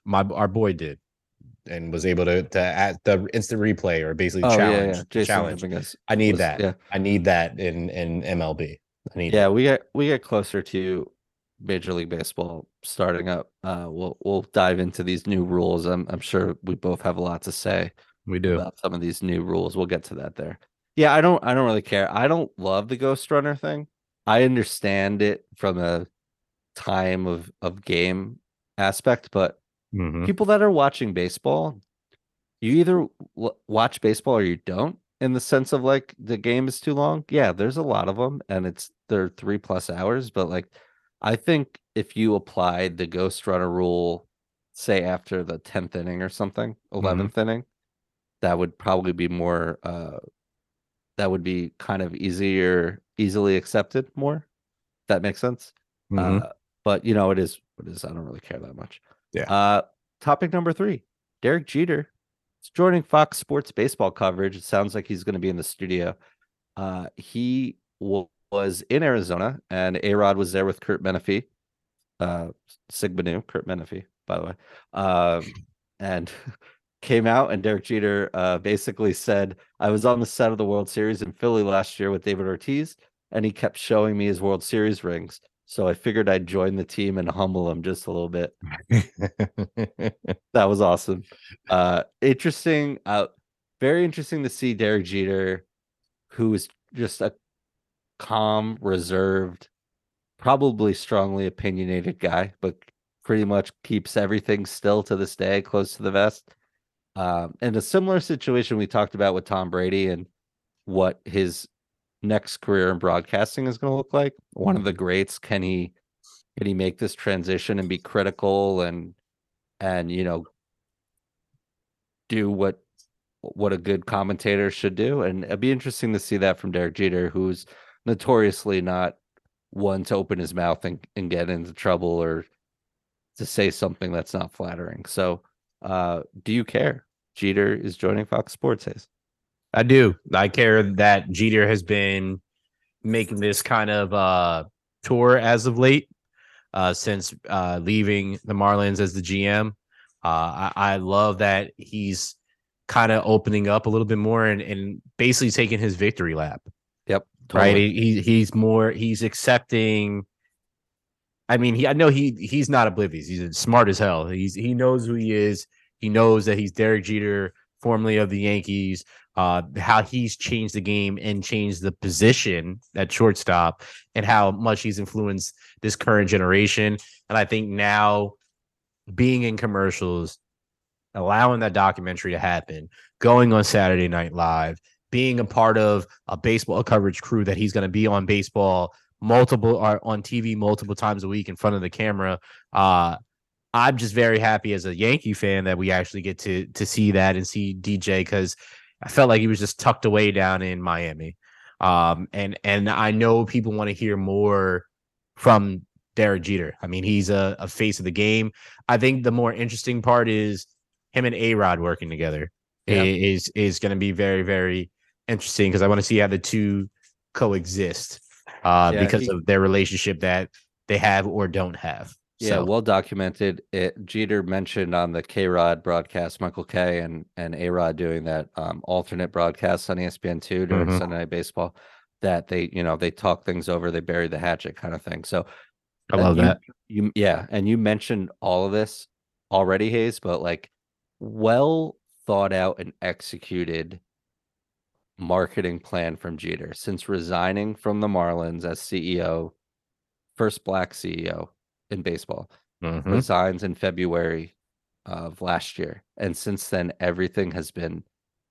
Speaker 2: my our boy did and was able to to add the instant replay or basically
Speaker 1: Oh
Speaker 2: challenge
Speaker 1: yeah, yeah.
Speaker 2: Challenge.
Speaker 1: Dominguez
Speaker 2: I need
Speaker 1: was-
Speaker 2: that.
Speaker 1: Yeah,
Speaker 2: I need that in in MLB. I need
Speaker 1: yeah. We get we get closer to Major League Baseball starting up. Uh, we'll we'll dive into these new rules. I'm I'm sure we both have a lot to say.
Speaker 2: we do.
Speaker 1: about some of these new rules. We'll get to that there. Yeah, I don't I don't really care. I don't love the ghost runner thing. I understand it from a time of of game aspect, but
Speaker 2: Mhm.
Speaker 1: people that are watching baseball, you either w- watch baseball or you don't in the sense of like the game is too long. Yeah, there's a lot of them and it's they're 3 plus hours, but like I think if you applied the ghost runner rule say after the 10th inning or something, 11th inning, that would probably be more uh that would be kind of easier easily accepted more. That makes sense.
Speaker 2: Mhm.
Speaker 1: Uh, but you know, it is what it is. I don't really care that much.
Speaker 2: Yeah.
Speaker 1: Uh, topic number three: Derek Jeter is joining Fox Sports baseball coverage. It sounds like he's going to be in the studio. Uh, he wa- was in Arizona, and A Rod was there with Kurt Menefee, uh, Sigma Nu, Kurt Menefee, by the way, um, and came out. And Derek Jeter uh, basically said, "I was on the set of the World Series in Philly last year with David Ortiz, and he kept showing me his World Series rings." So I figured I'd join the team and humble him just a little bit. That was awesome. Uh interesting. Uh very interesting to see Derek Jeter, who is just a calm, reserved, probably strongly opinionated guy, but pretty much keeps everything still to this day, close to the vest. Um, and a similar situation we talked about with Tom Brady and what his next career in broadcasting is going to look like. One of the greats, can he can he make this transition and be critical and and you know do what what a good commentator should do? And it'd be interesting to see that from Derek Jeter, who's notoriously not one to open his mouth and, and get into trouble or to say something that's not flattering. So uh do you care? Jeter is joining Fox Sports Hayes.
Speaker 2: I do. I care that Jeter has been making this kind of uh tour as of late, uh, since uh leaving the Marlins as the GM. Uh, I, I love that he's kind of opening up a little bit more and, and basically taking his victory lap.
Speaker 1: Yep.
Speaker 2: Right.
Speaker 1: totally.
Speaker 2: He, he he's more he's accepting. I mean, he I know he he's not oblivious. He's smart as hell. He's he knows who he is. He knows that he's Derek Jeter, formerly of the Yankees. Uh, how he's changed the game and changed the position at shortstop, and how much he's influenced this current generation. And I think now, being in commercials, allowing that documentary to happen, going on Saturday Night Live, being a part of a baseball coverage crew that he's going to be on baseball multiple or on TV multiple times a week in front of the camera. Uh, I'm just very happy as a Yankee fan that we actually get to to see that and see DJ because I felt like he was just tucked away down in Miami. Um, and and I know people want to hear more from Derek Jeter. I mean, he's a, a face of the game. I think the more interesting part is him and A Rod working together
Speaker 1: Yeah.
Speaker 2: is is going to be very very interesting because I want to see how the two coexist uh,
Speaker 1: Yeah,
Speaker 2: because
Speaker 1: he-
Speaker 2: of their relationship that they have or don't have.
Speaker 1: Yeah,
Speaker 2: So,
Speaker 1: well documented. It Jeter mentioned on the KayRod broadcast, Michael Kay and and A Rod doing that um, alternate broadcast on ESPN two during
Speaker 2: Mhm.
Speaker 1: Sunday Night Baseball. That they, you know, they talk things over, they bury the hatchet kind of thing. So
Speaker 2: I love
Speaker 1: you-
Speaker 2: that.
Speaker 1: You yeah, and you mentioned all of this already, Hayes, but like well thought out and executed marketing plan from Jeter since resigning from the Marlins as CEO, first black CEO in baseball
Speaker 2: Mhm.
Speaker 1: resigns in February of last year. And since then, everything has been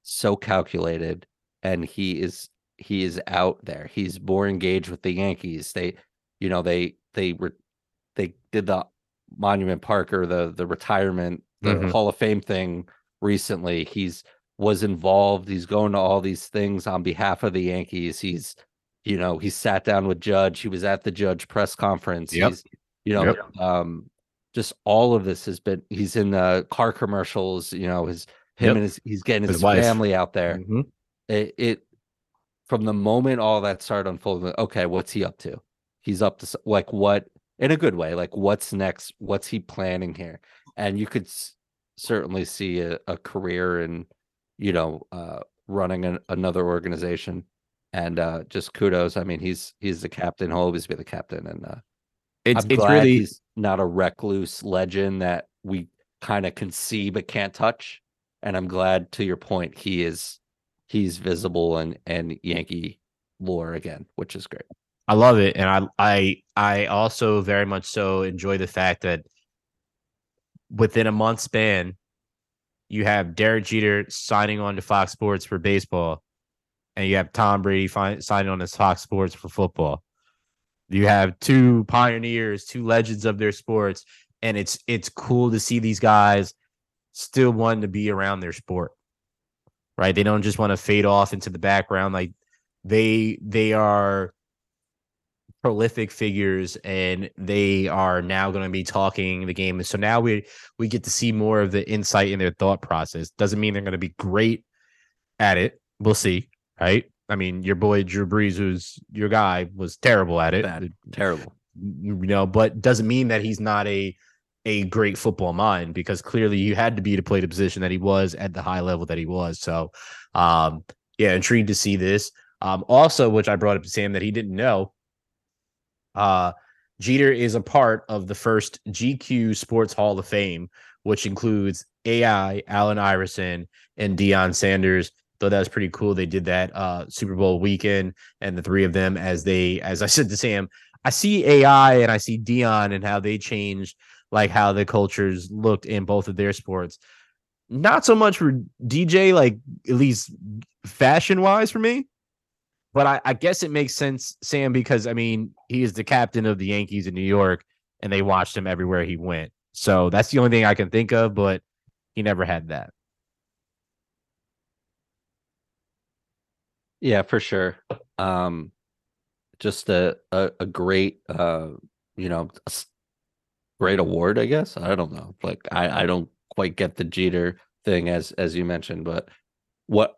Speaker 1: so calculated and he is he is out there. He's more engaged with the Yankees. They, you know, they they were they did the Monument Park or the the retirement, the
Speaker 2: Mhm.
Speaker 1: Hall of Fame thing recently. He's was involved. He's going to all these things on behalf of the Yankees. He's, you know, he sat down with Judge. He was at the Judge press conference.
Speaker 2: Yep.
Speaker 1: He's, you know,
Speaker 2: Yep.
Speaker 1: um, just all of this has been. He's in the car commercials. You know, his him
Speaker 2: Yep.
Speaker 1: and his he's getting his,
Speaker 2: His
Speaker 1: family out there.
Speaker 2: Mhm.
Speaker 1: it, it from the moment all that started unfolding. Okay, what's he up to? He's up to like what in a good way. Like what's next? What's he planning here? And you could s- certainly see a, a career in, you know, uh, running an, another organization. And uh, just kudos. I mean, he's he's the captain. He'll always be the captain. And uh,
Speaker 2: It's
Speaker 1: I'm
Speaker 2: it's really
Speaker 1: he's not a recluse legend that we kind of can see but can't touch. And I'm glad to your point, he is he's visible and and Yankee lore again, which is great.
Speaker 2: I love it, and I I I also very much so enjoy the fact that within a month span, you have Derek Jeter signing on to Fox Sports for baseball, and you have Tom Brady fi- signing on to Fox Sports for football. You have two pioneers, two legends of their sports, and it's it's cool to see these guys still wanting to be around their sport. Right? They don't just want to fade off into the background. Like they they are prolific figures and they are now going to be talking the game. So now we we get to see more of the insight in their thought process. Doesn't mean they're going to be great at it. We'll see, right? I mean, your boy Drew Brees, who's your guy, was terrible at it.
Speaker 1: Bad. Terrible.
Speaker 2: You know, but doesn't mean that he's not a a great football mind because clearly you had to be to play the position that he was at the high level that he was. So, um, yeah, intrigued to see this. Um, also, which I brought up to Sam that he didn't know, uh, Jeter is a part of the first GQ Sports Hall of Fame, which includes AI, Allen Iverson, and Deion Sanders. Though that was pretty cool. They did that uh, Super Bowl weekend, and the three of them, as they, as I said to Sam, I see AI and I see Deion and how they changed, like how the cultures looked in both of their sports. Not so much for DJ, like at least fashion wise for me. But I, I guess it makes sense, Sam, because I mean, he is the captain of the Yankees in New York and they watched him everywhere he went. So that's the only thing I can think of, but he never had that.
Speaker 1: Yeah, for sure. Um, just a a, a great uh, you know, great award, I guess. I don't know. Like I I don't quite get the Jeter thing as as you mentioned, but what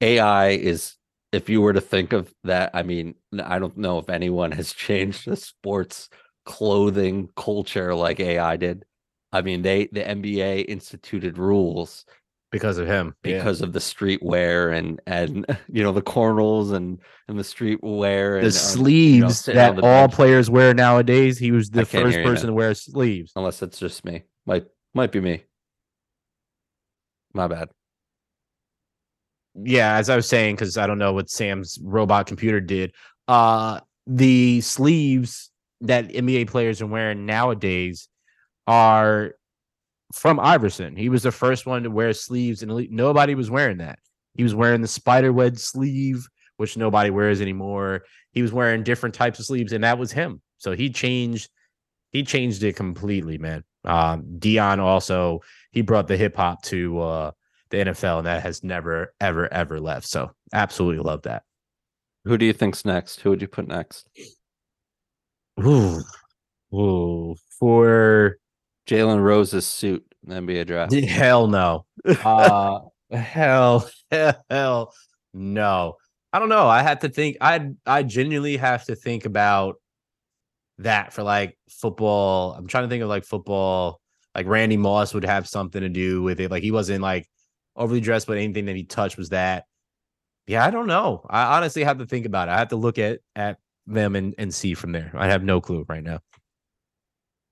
Speaker 1: AI is if you were to think of that, I mean, I don't know if anyone has changed the sports clothing culture like AI did. I mean, they the NBA instituted rules
Speaker 2: Because of him. Yeah.
Speaker 1: because of the streetwear and and you know the cornrows and and the streetwear and
Speaker 2: the
Speaker 1: uh,
Speaker 2: sleeves
Speaker 1: sitting on
Speaker 2: that all
Speaker 1: bench.
Speaker 2: players wear nowadays, he was the first person
Speaker 1: now.
Speaker 2: to wear sleeves.
Speaker 1: unless it's just me. Might might be me. My bad.
Speaker 2: yeah, as I was saying, because I don't know what Sam's robot computer did. Uh the sleeves that NBA players are wearing nowadays are from Iverson. He was the first one to wear sleeves, and nobody was wearing that. He was wearing the spider web sleeve, which nobody wears anymore. He was wearing different types of sleeves, and that was him. So he changed. He changed it completely, man. Um, Deion also he brought the hip hop to uh, the NFL, and that has never, ever, ever left. So absolutely love that.
Speaker 1: Who do you think's next? Who would you put next?
Speaker 2: Ooh, ooh, for
Speaker 1: Jalen Rose's suit in the NBA draft.
Speaker 2: hell no. Uh, hell, hell no. I don't know. I had to think. I I genuinely have to think about that for like football. I'm trying to think of like football. Like Randy Moss would have something to do with it. Like he wasn't like overly dressed, but anything that he touched was that. Yeah, I don't know. I honestly have to think about it. I have to look at at them and and see from there. I have no clue right now.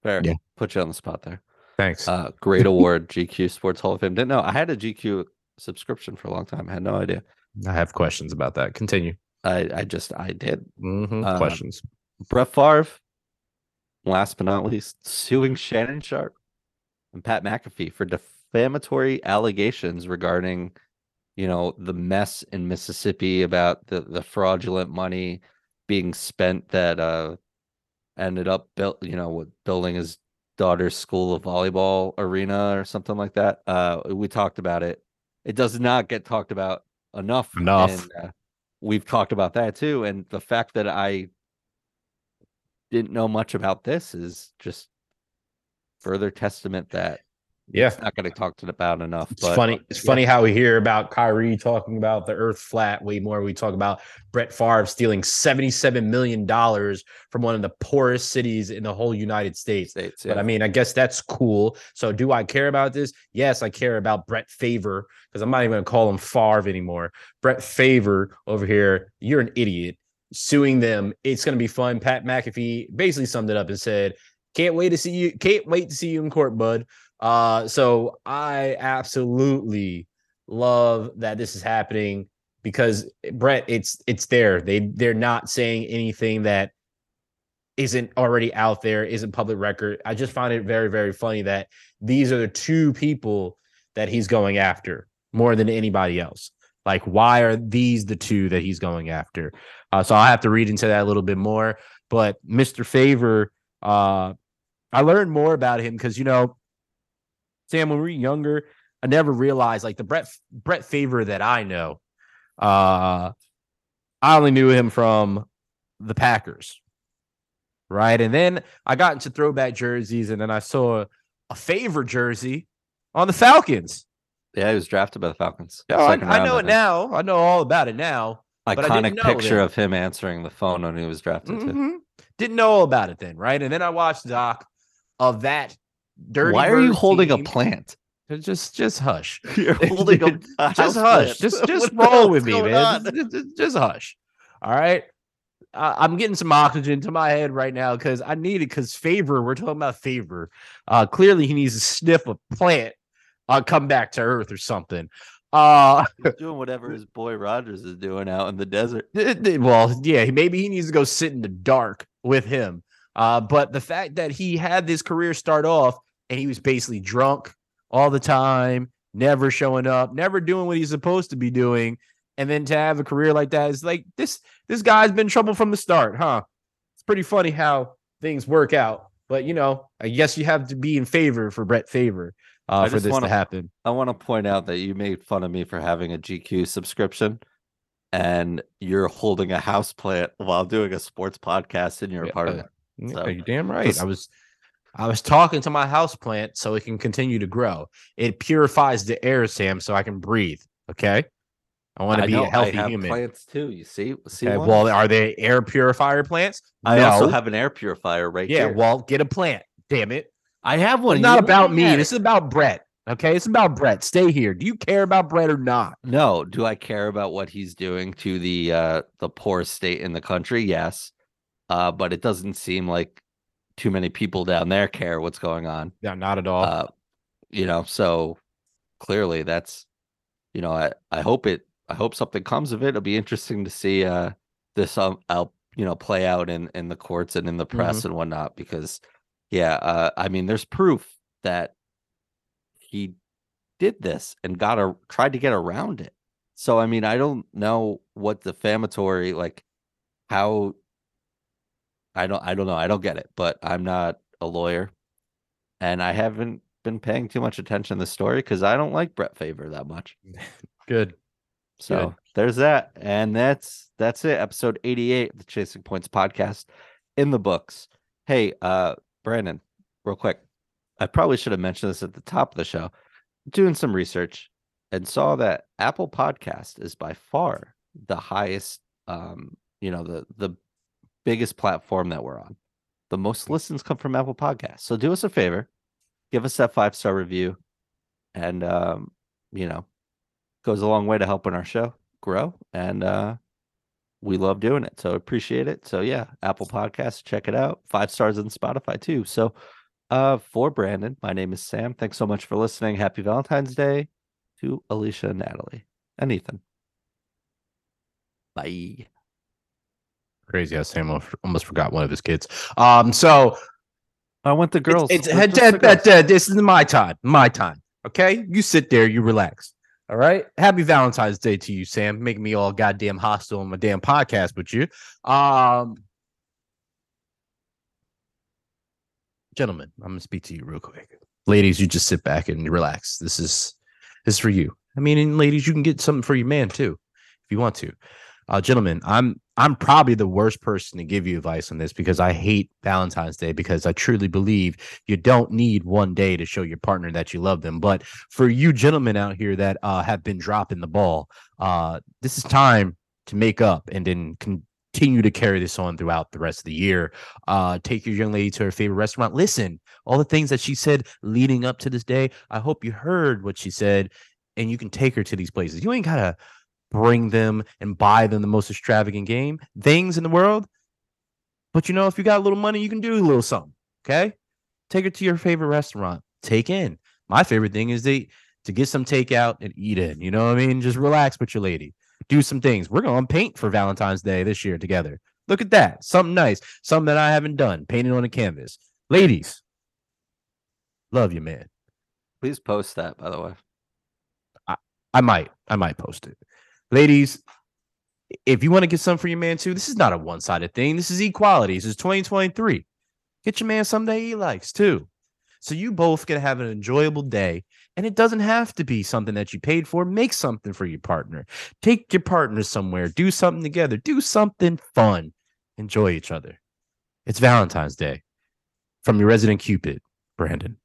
Speaker 1: Fair.
Speaker 2: Yeah.
Speaker 1: Put you on the spot there.
Speaker 2: Thanks.
Speaker 1: Uh, great award, GQ Sports Hall of Fame. Didn't know I had a GQ subscription for a long time. I had no idea.
Speaker 2: I have questions about that. Continue.
Speaker 1: I I just I did.
Speaker 2: Mhm,
Speaker 1: Uh,
Speaker 2: questions.
Speaker 1: Brett Favre, last but not least, suing Shannon Sharpe and Pat McAfee for defamatory allegations regarding, you know, the mess in Mississippi about the the fraudulent money being spent that uh ended up built, you know, with building his daughter's school of volleyball arena or something like that. Uh, we talked about it. It does not get talked about enough.
Speaker 2: Enough.
Speaker 1: And, uh, we've talked about that too. And the fact that I didn't know much about this is just further testament that
Speaker 2: Yeah.
Speaker 1: It's not going to talk to about enough.
Speaker 2: It's
Speaker 1: but
Speaker 2: funny. It's
Speaker 1: yeah.
Speaker 2: funny how we hear about Kyrie talking about the earth flat way more. We talk about Brett Favre stealing $77 million from one of the poorest cities in the whole United States.
Speaker 1: States.
Speaker 2: But. I mean, I guess that's cool. So do I care about this? Yes, I care about Brett Favor because I'm not even going to call him Favre anymore. Brett Favor over here, you're an idiot. Suing them, it's going to be fun. Pat McAfee basically summed it up and said, "Can't wait to see you. Can't wait to see you in court, bud." Uh, so I absolutely love that this is happening because Brett, it's it's there. They they're not saying anything that isn't already out there, isn't public record. I just find it very, very funny that these are the two people that he's going after more than anybody else. Like, why are these the two that he's going after? Uh, so I'll have to read into that a little bit more. But Mr. Favor, uh, I learned more about him because you know, Sam, when we were younger, I never realized like the Brett Brett Favor that I know. Uh, I only knew him from the Packers, right? And then I got into throwback jerseys, and then I saw a favor jersey on the Falcons.
Speaker 1: yeah, he was drafted by the Falcons.
Speaker 2: Yeah, I, I know it now. I know all about it now.
Speaker 1: Iconic picture
Speaker 2: then.
Speaker 1: of him answering the phone when he was drafted.
Speaker 2: Mhm. Didn't know all about it then, right? And then I watched Doc of that dirty.
Speaker 1: Why are you holding a plant?
Speaker 2: Just, just hush.
Speaker 1: You're holding a,
Speaker 2: just hush.
Speaker 1: plant.
Speaker 2: Just, just roll with me, man. Just, just- just hush. All right. Uh, I'm getting some oxygen to my head right now because I need it. Because favor, we're talking about favor. Uh, clearly, he needs to sniff a plant, uh, come back to Earth or something. Uh,
Speaker 1: He's doing whatever his boy Rodgers is doing out in the desert.
Speaker 2: well, yeah, maybe he needs to go sit in the dark with him. Uh, but the fact that he had this career start off and he was basically drunk all the time, never showing up, never doing what he's supposed to be doing, and then to have a career like that is like this. This guy's been trouble from the start, huh? It's pretty funny how things work out. But you know, I guess you have to be in favor for Brett Favor uh, for this
Speaker 1: wanna-
Speaker 2: to happen.
Speaker 1: I want to point out that you made fun of me for having a GQ subscription and you're holding a house plant while doing a sports podcast in your
Speaker 2: Yeah,
Speaker 1: apartment. So,
Speaker 2: you're damn right. I was I was talking to my house plant so it can continue to grow. It purifies the air, Sam, so I can breathe. Okay. I want to be
Speaker 1: know,
Speaker 2: a healthy
Speaker 1: I have
Speaker 2: human.
Speaker 1: plants too. You see? see
Speaker 2: Okay, well, are they air purifier plants?
Speaker 1: I also have an air purifier right
Speaker 2: Yeah,
Speaker 1: here.
Speaker 2: well, get a plant. Damn it.
Speaker 1: I have one.
Speaker 2: It's not about me. This is about Brett. Okay. It's about Brett. Stay here. Do you care about Brett or not?
Speaker 1: No, do I care about what he's doing to the uh the poorest state in the country? Yes. Uh but it doesn't seem like too many people down there care what's going on.
Speaker 2: Yeah, not at all.
Speaker 1: Uh you know, so clearly that's you know, I I hope it I hope something comes of it. It'll be interesting to see uh this um out you know play out in in the courts and in the press and whatnot because yeah, uh I mean there's proof that he did this and got a tried to get around it. So I mean, I don't know what defamatory like how I don't I don't know. I don't get it, but I'm not a lawyer and I haven't been paying too much attention to the story because I don't like Brett Favor that much.
Speaker 2: Good.
Speaker 1: So there's that. And that's that's it. Episode 88 of the Chasing Points podcast in the books. Hey, uh Brandon, real quick. I probably should have mentioned this at the top of the show. Doing some research and saw that Apple Podcast is by far the highest um, you know, the the biggest platform that we're on. The most listens come from Apple Podcasts. So do us a favor, give us that five star review and um, you know, goes a long way to helping our show grow and uh we love doing it. So appreciate it. So yeah apple Podcasts, check it out. Five stars on spotify too. So uh for brandon my name is sam. Thanks so much for listening. Happy valentine's day to alicia and natalie and ethan. Bye
Speaker 2: Crazy how Sam almost- almost forgot one of his kids. Um, so
Speaker 1: i want the girls
Speaker 2: It's, it's
Speaker 1: the
Speaker 2: that- that-
Speaker 1: girls.
Speaker 2: this is my time. My time. Okay. You sit there, you relax. All right. Happy Valentine's Day to you, Sam. Making me all goddamn hostile on my damn podcast with you. Um gentlemen, I'm gonna speak to you real quick. Ladies, you just sit back and relax. This is this is for you. I mean, and ladies, you can get something for your man too, if you want to. Uh, gentlemen, I'm I'm probably the worst person to give you advice on this because I hate Valentine's Day because I truly believe you don't need one day to show your partner that you love them. But for you gentlemen out here that uh, have been dropping the ball, uh, this is time to make up and then continue to carry this on throughout the rest of the year. Uh, take your young lady to her favorite restaurant. Listen, all the things that she said leading up to this day. I hope you heard what she said, and you can take her to these places. You ain't gotta bring them and buy them the most extravagant game things in the world. But you know, if you got a little money, you can do a little something. Okay. Take her to your favorite restaurant. Take in. My favorite thing is they to get some takeout and eat in. You know what I mean? Just relax with your lady. Do some things. We're gonna paint for Valentine's Day this year together. Look at that. Something nice. Something that I haven't done. Painted on a canvas. Ladies, love you, man.
Speaker 1: Please post that, by the way.
Speaker 2: I might. I might post it ladies, if you want to get some for your man too, this is not a one sided thing. This is equality. This is 2023. Get your man something he likes too. So you both can have an enjoyable day. And it doesn't have to be something that you paid for. Make something for your partner. Take your partner somewhere. Do something together. Do something fun. Enjoy each other. It's Valentine's Day. From your resident Cupid, Brandon.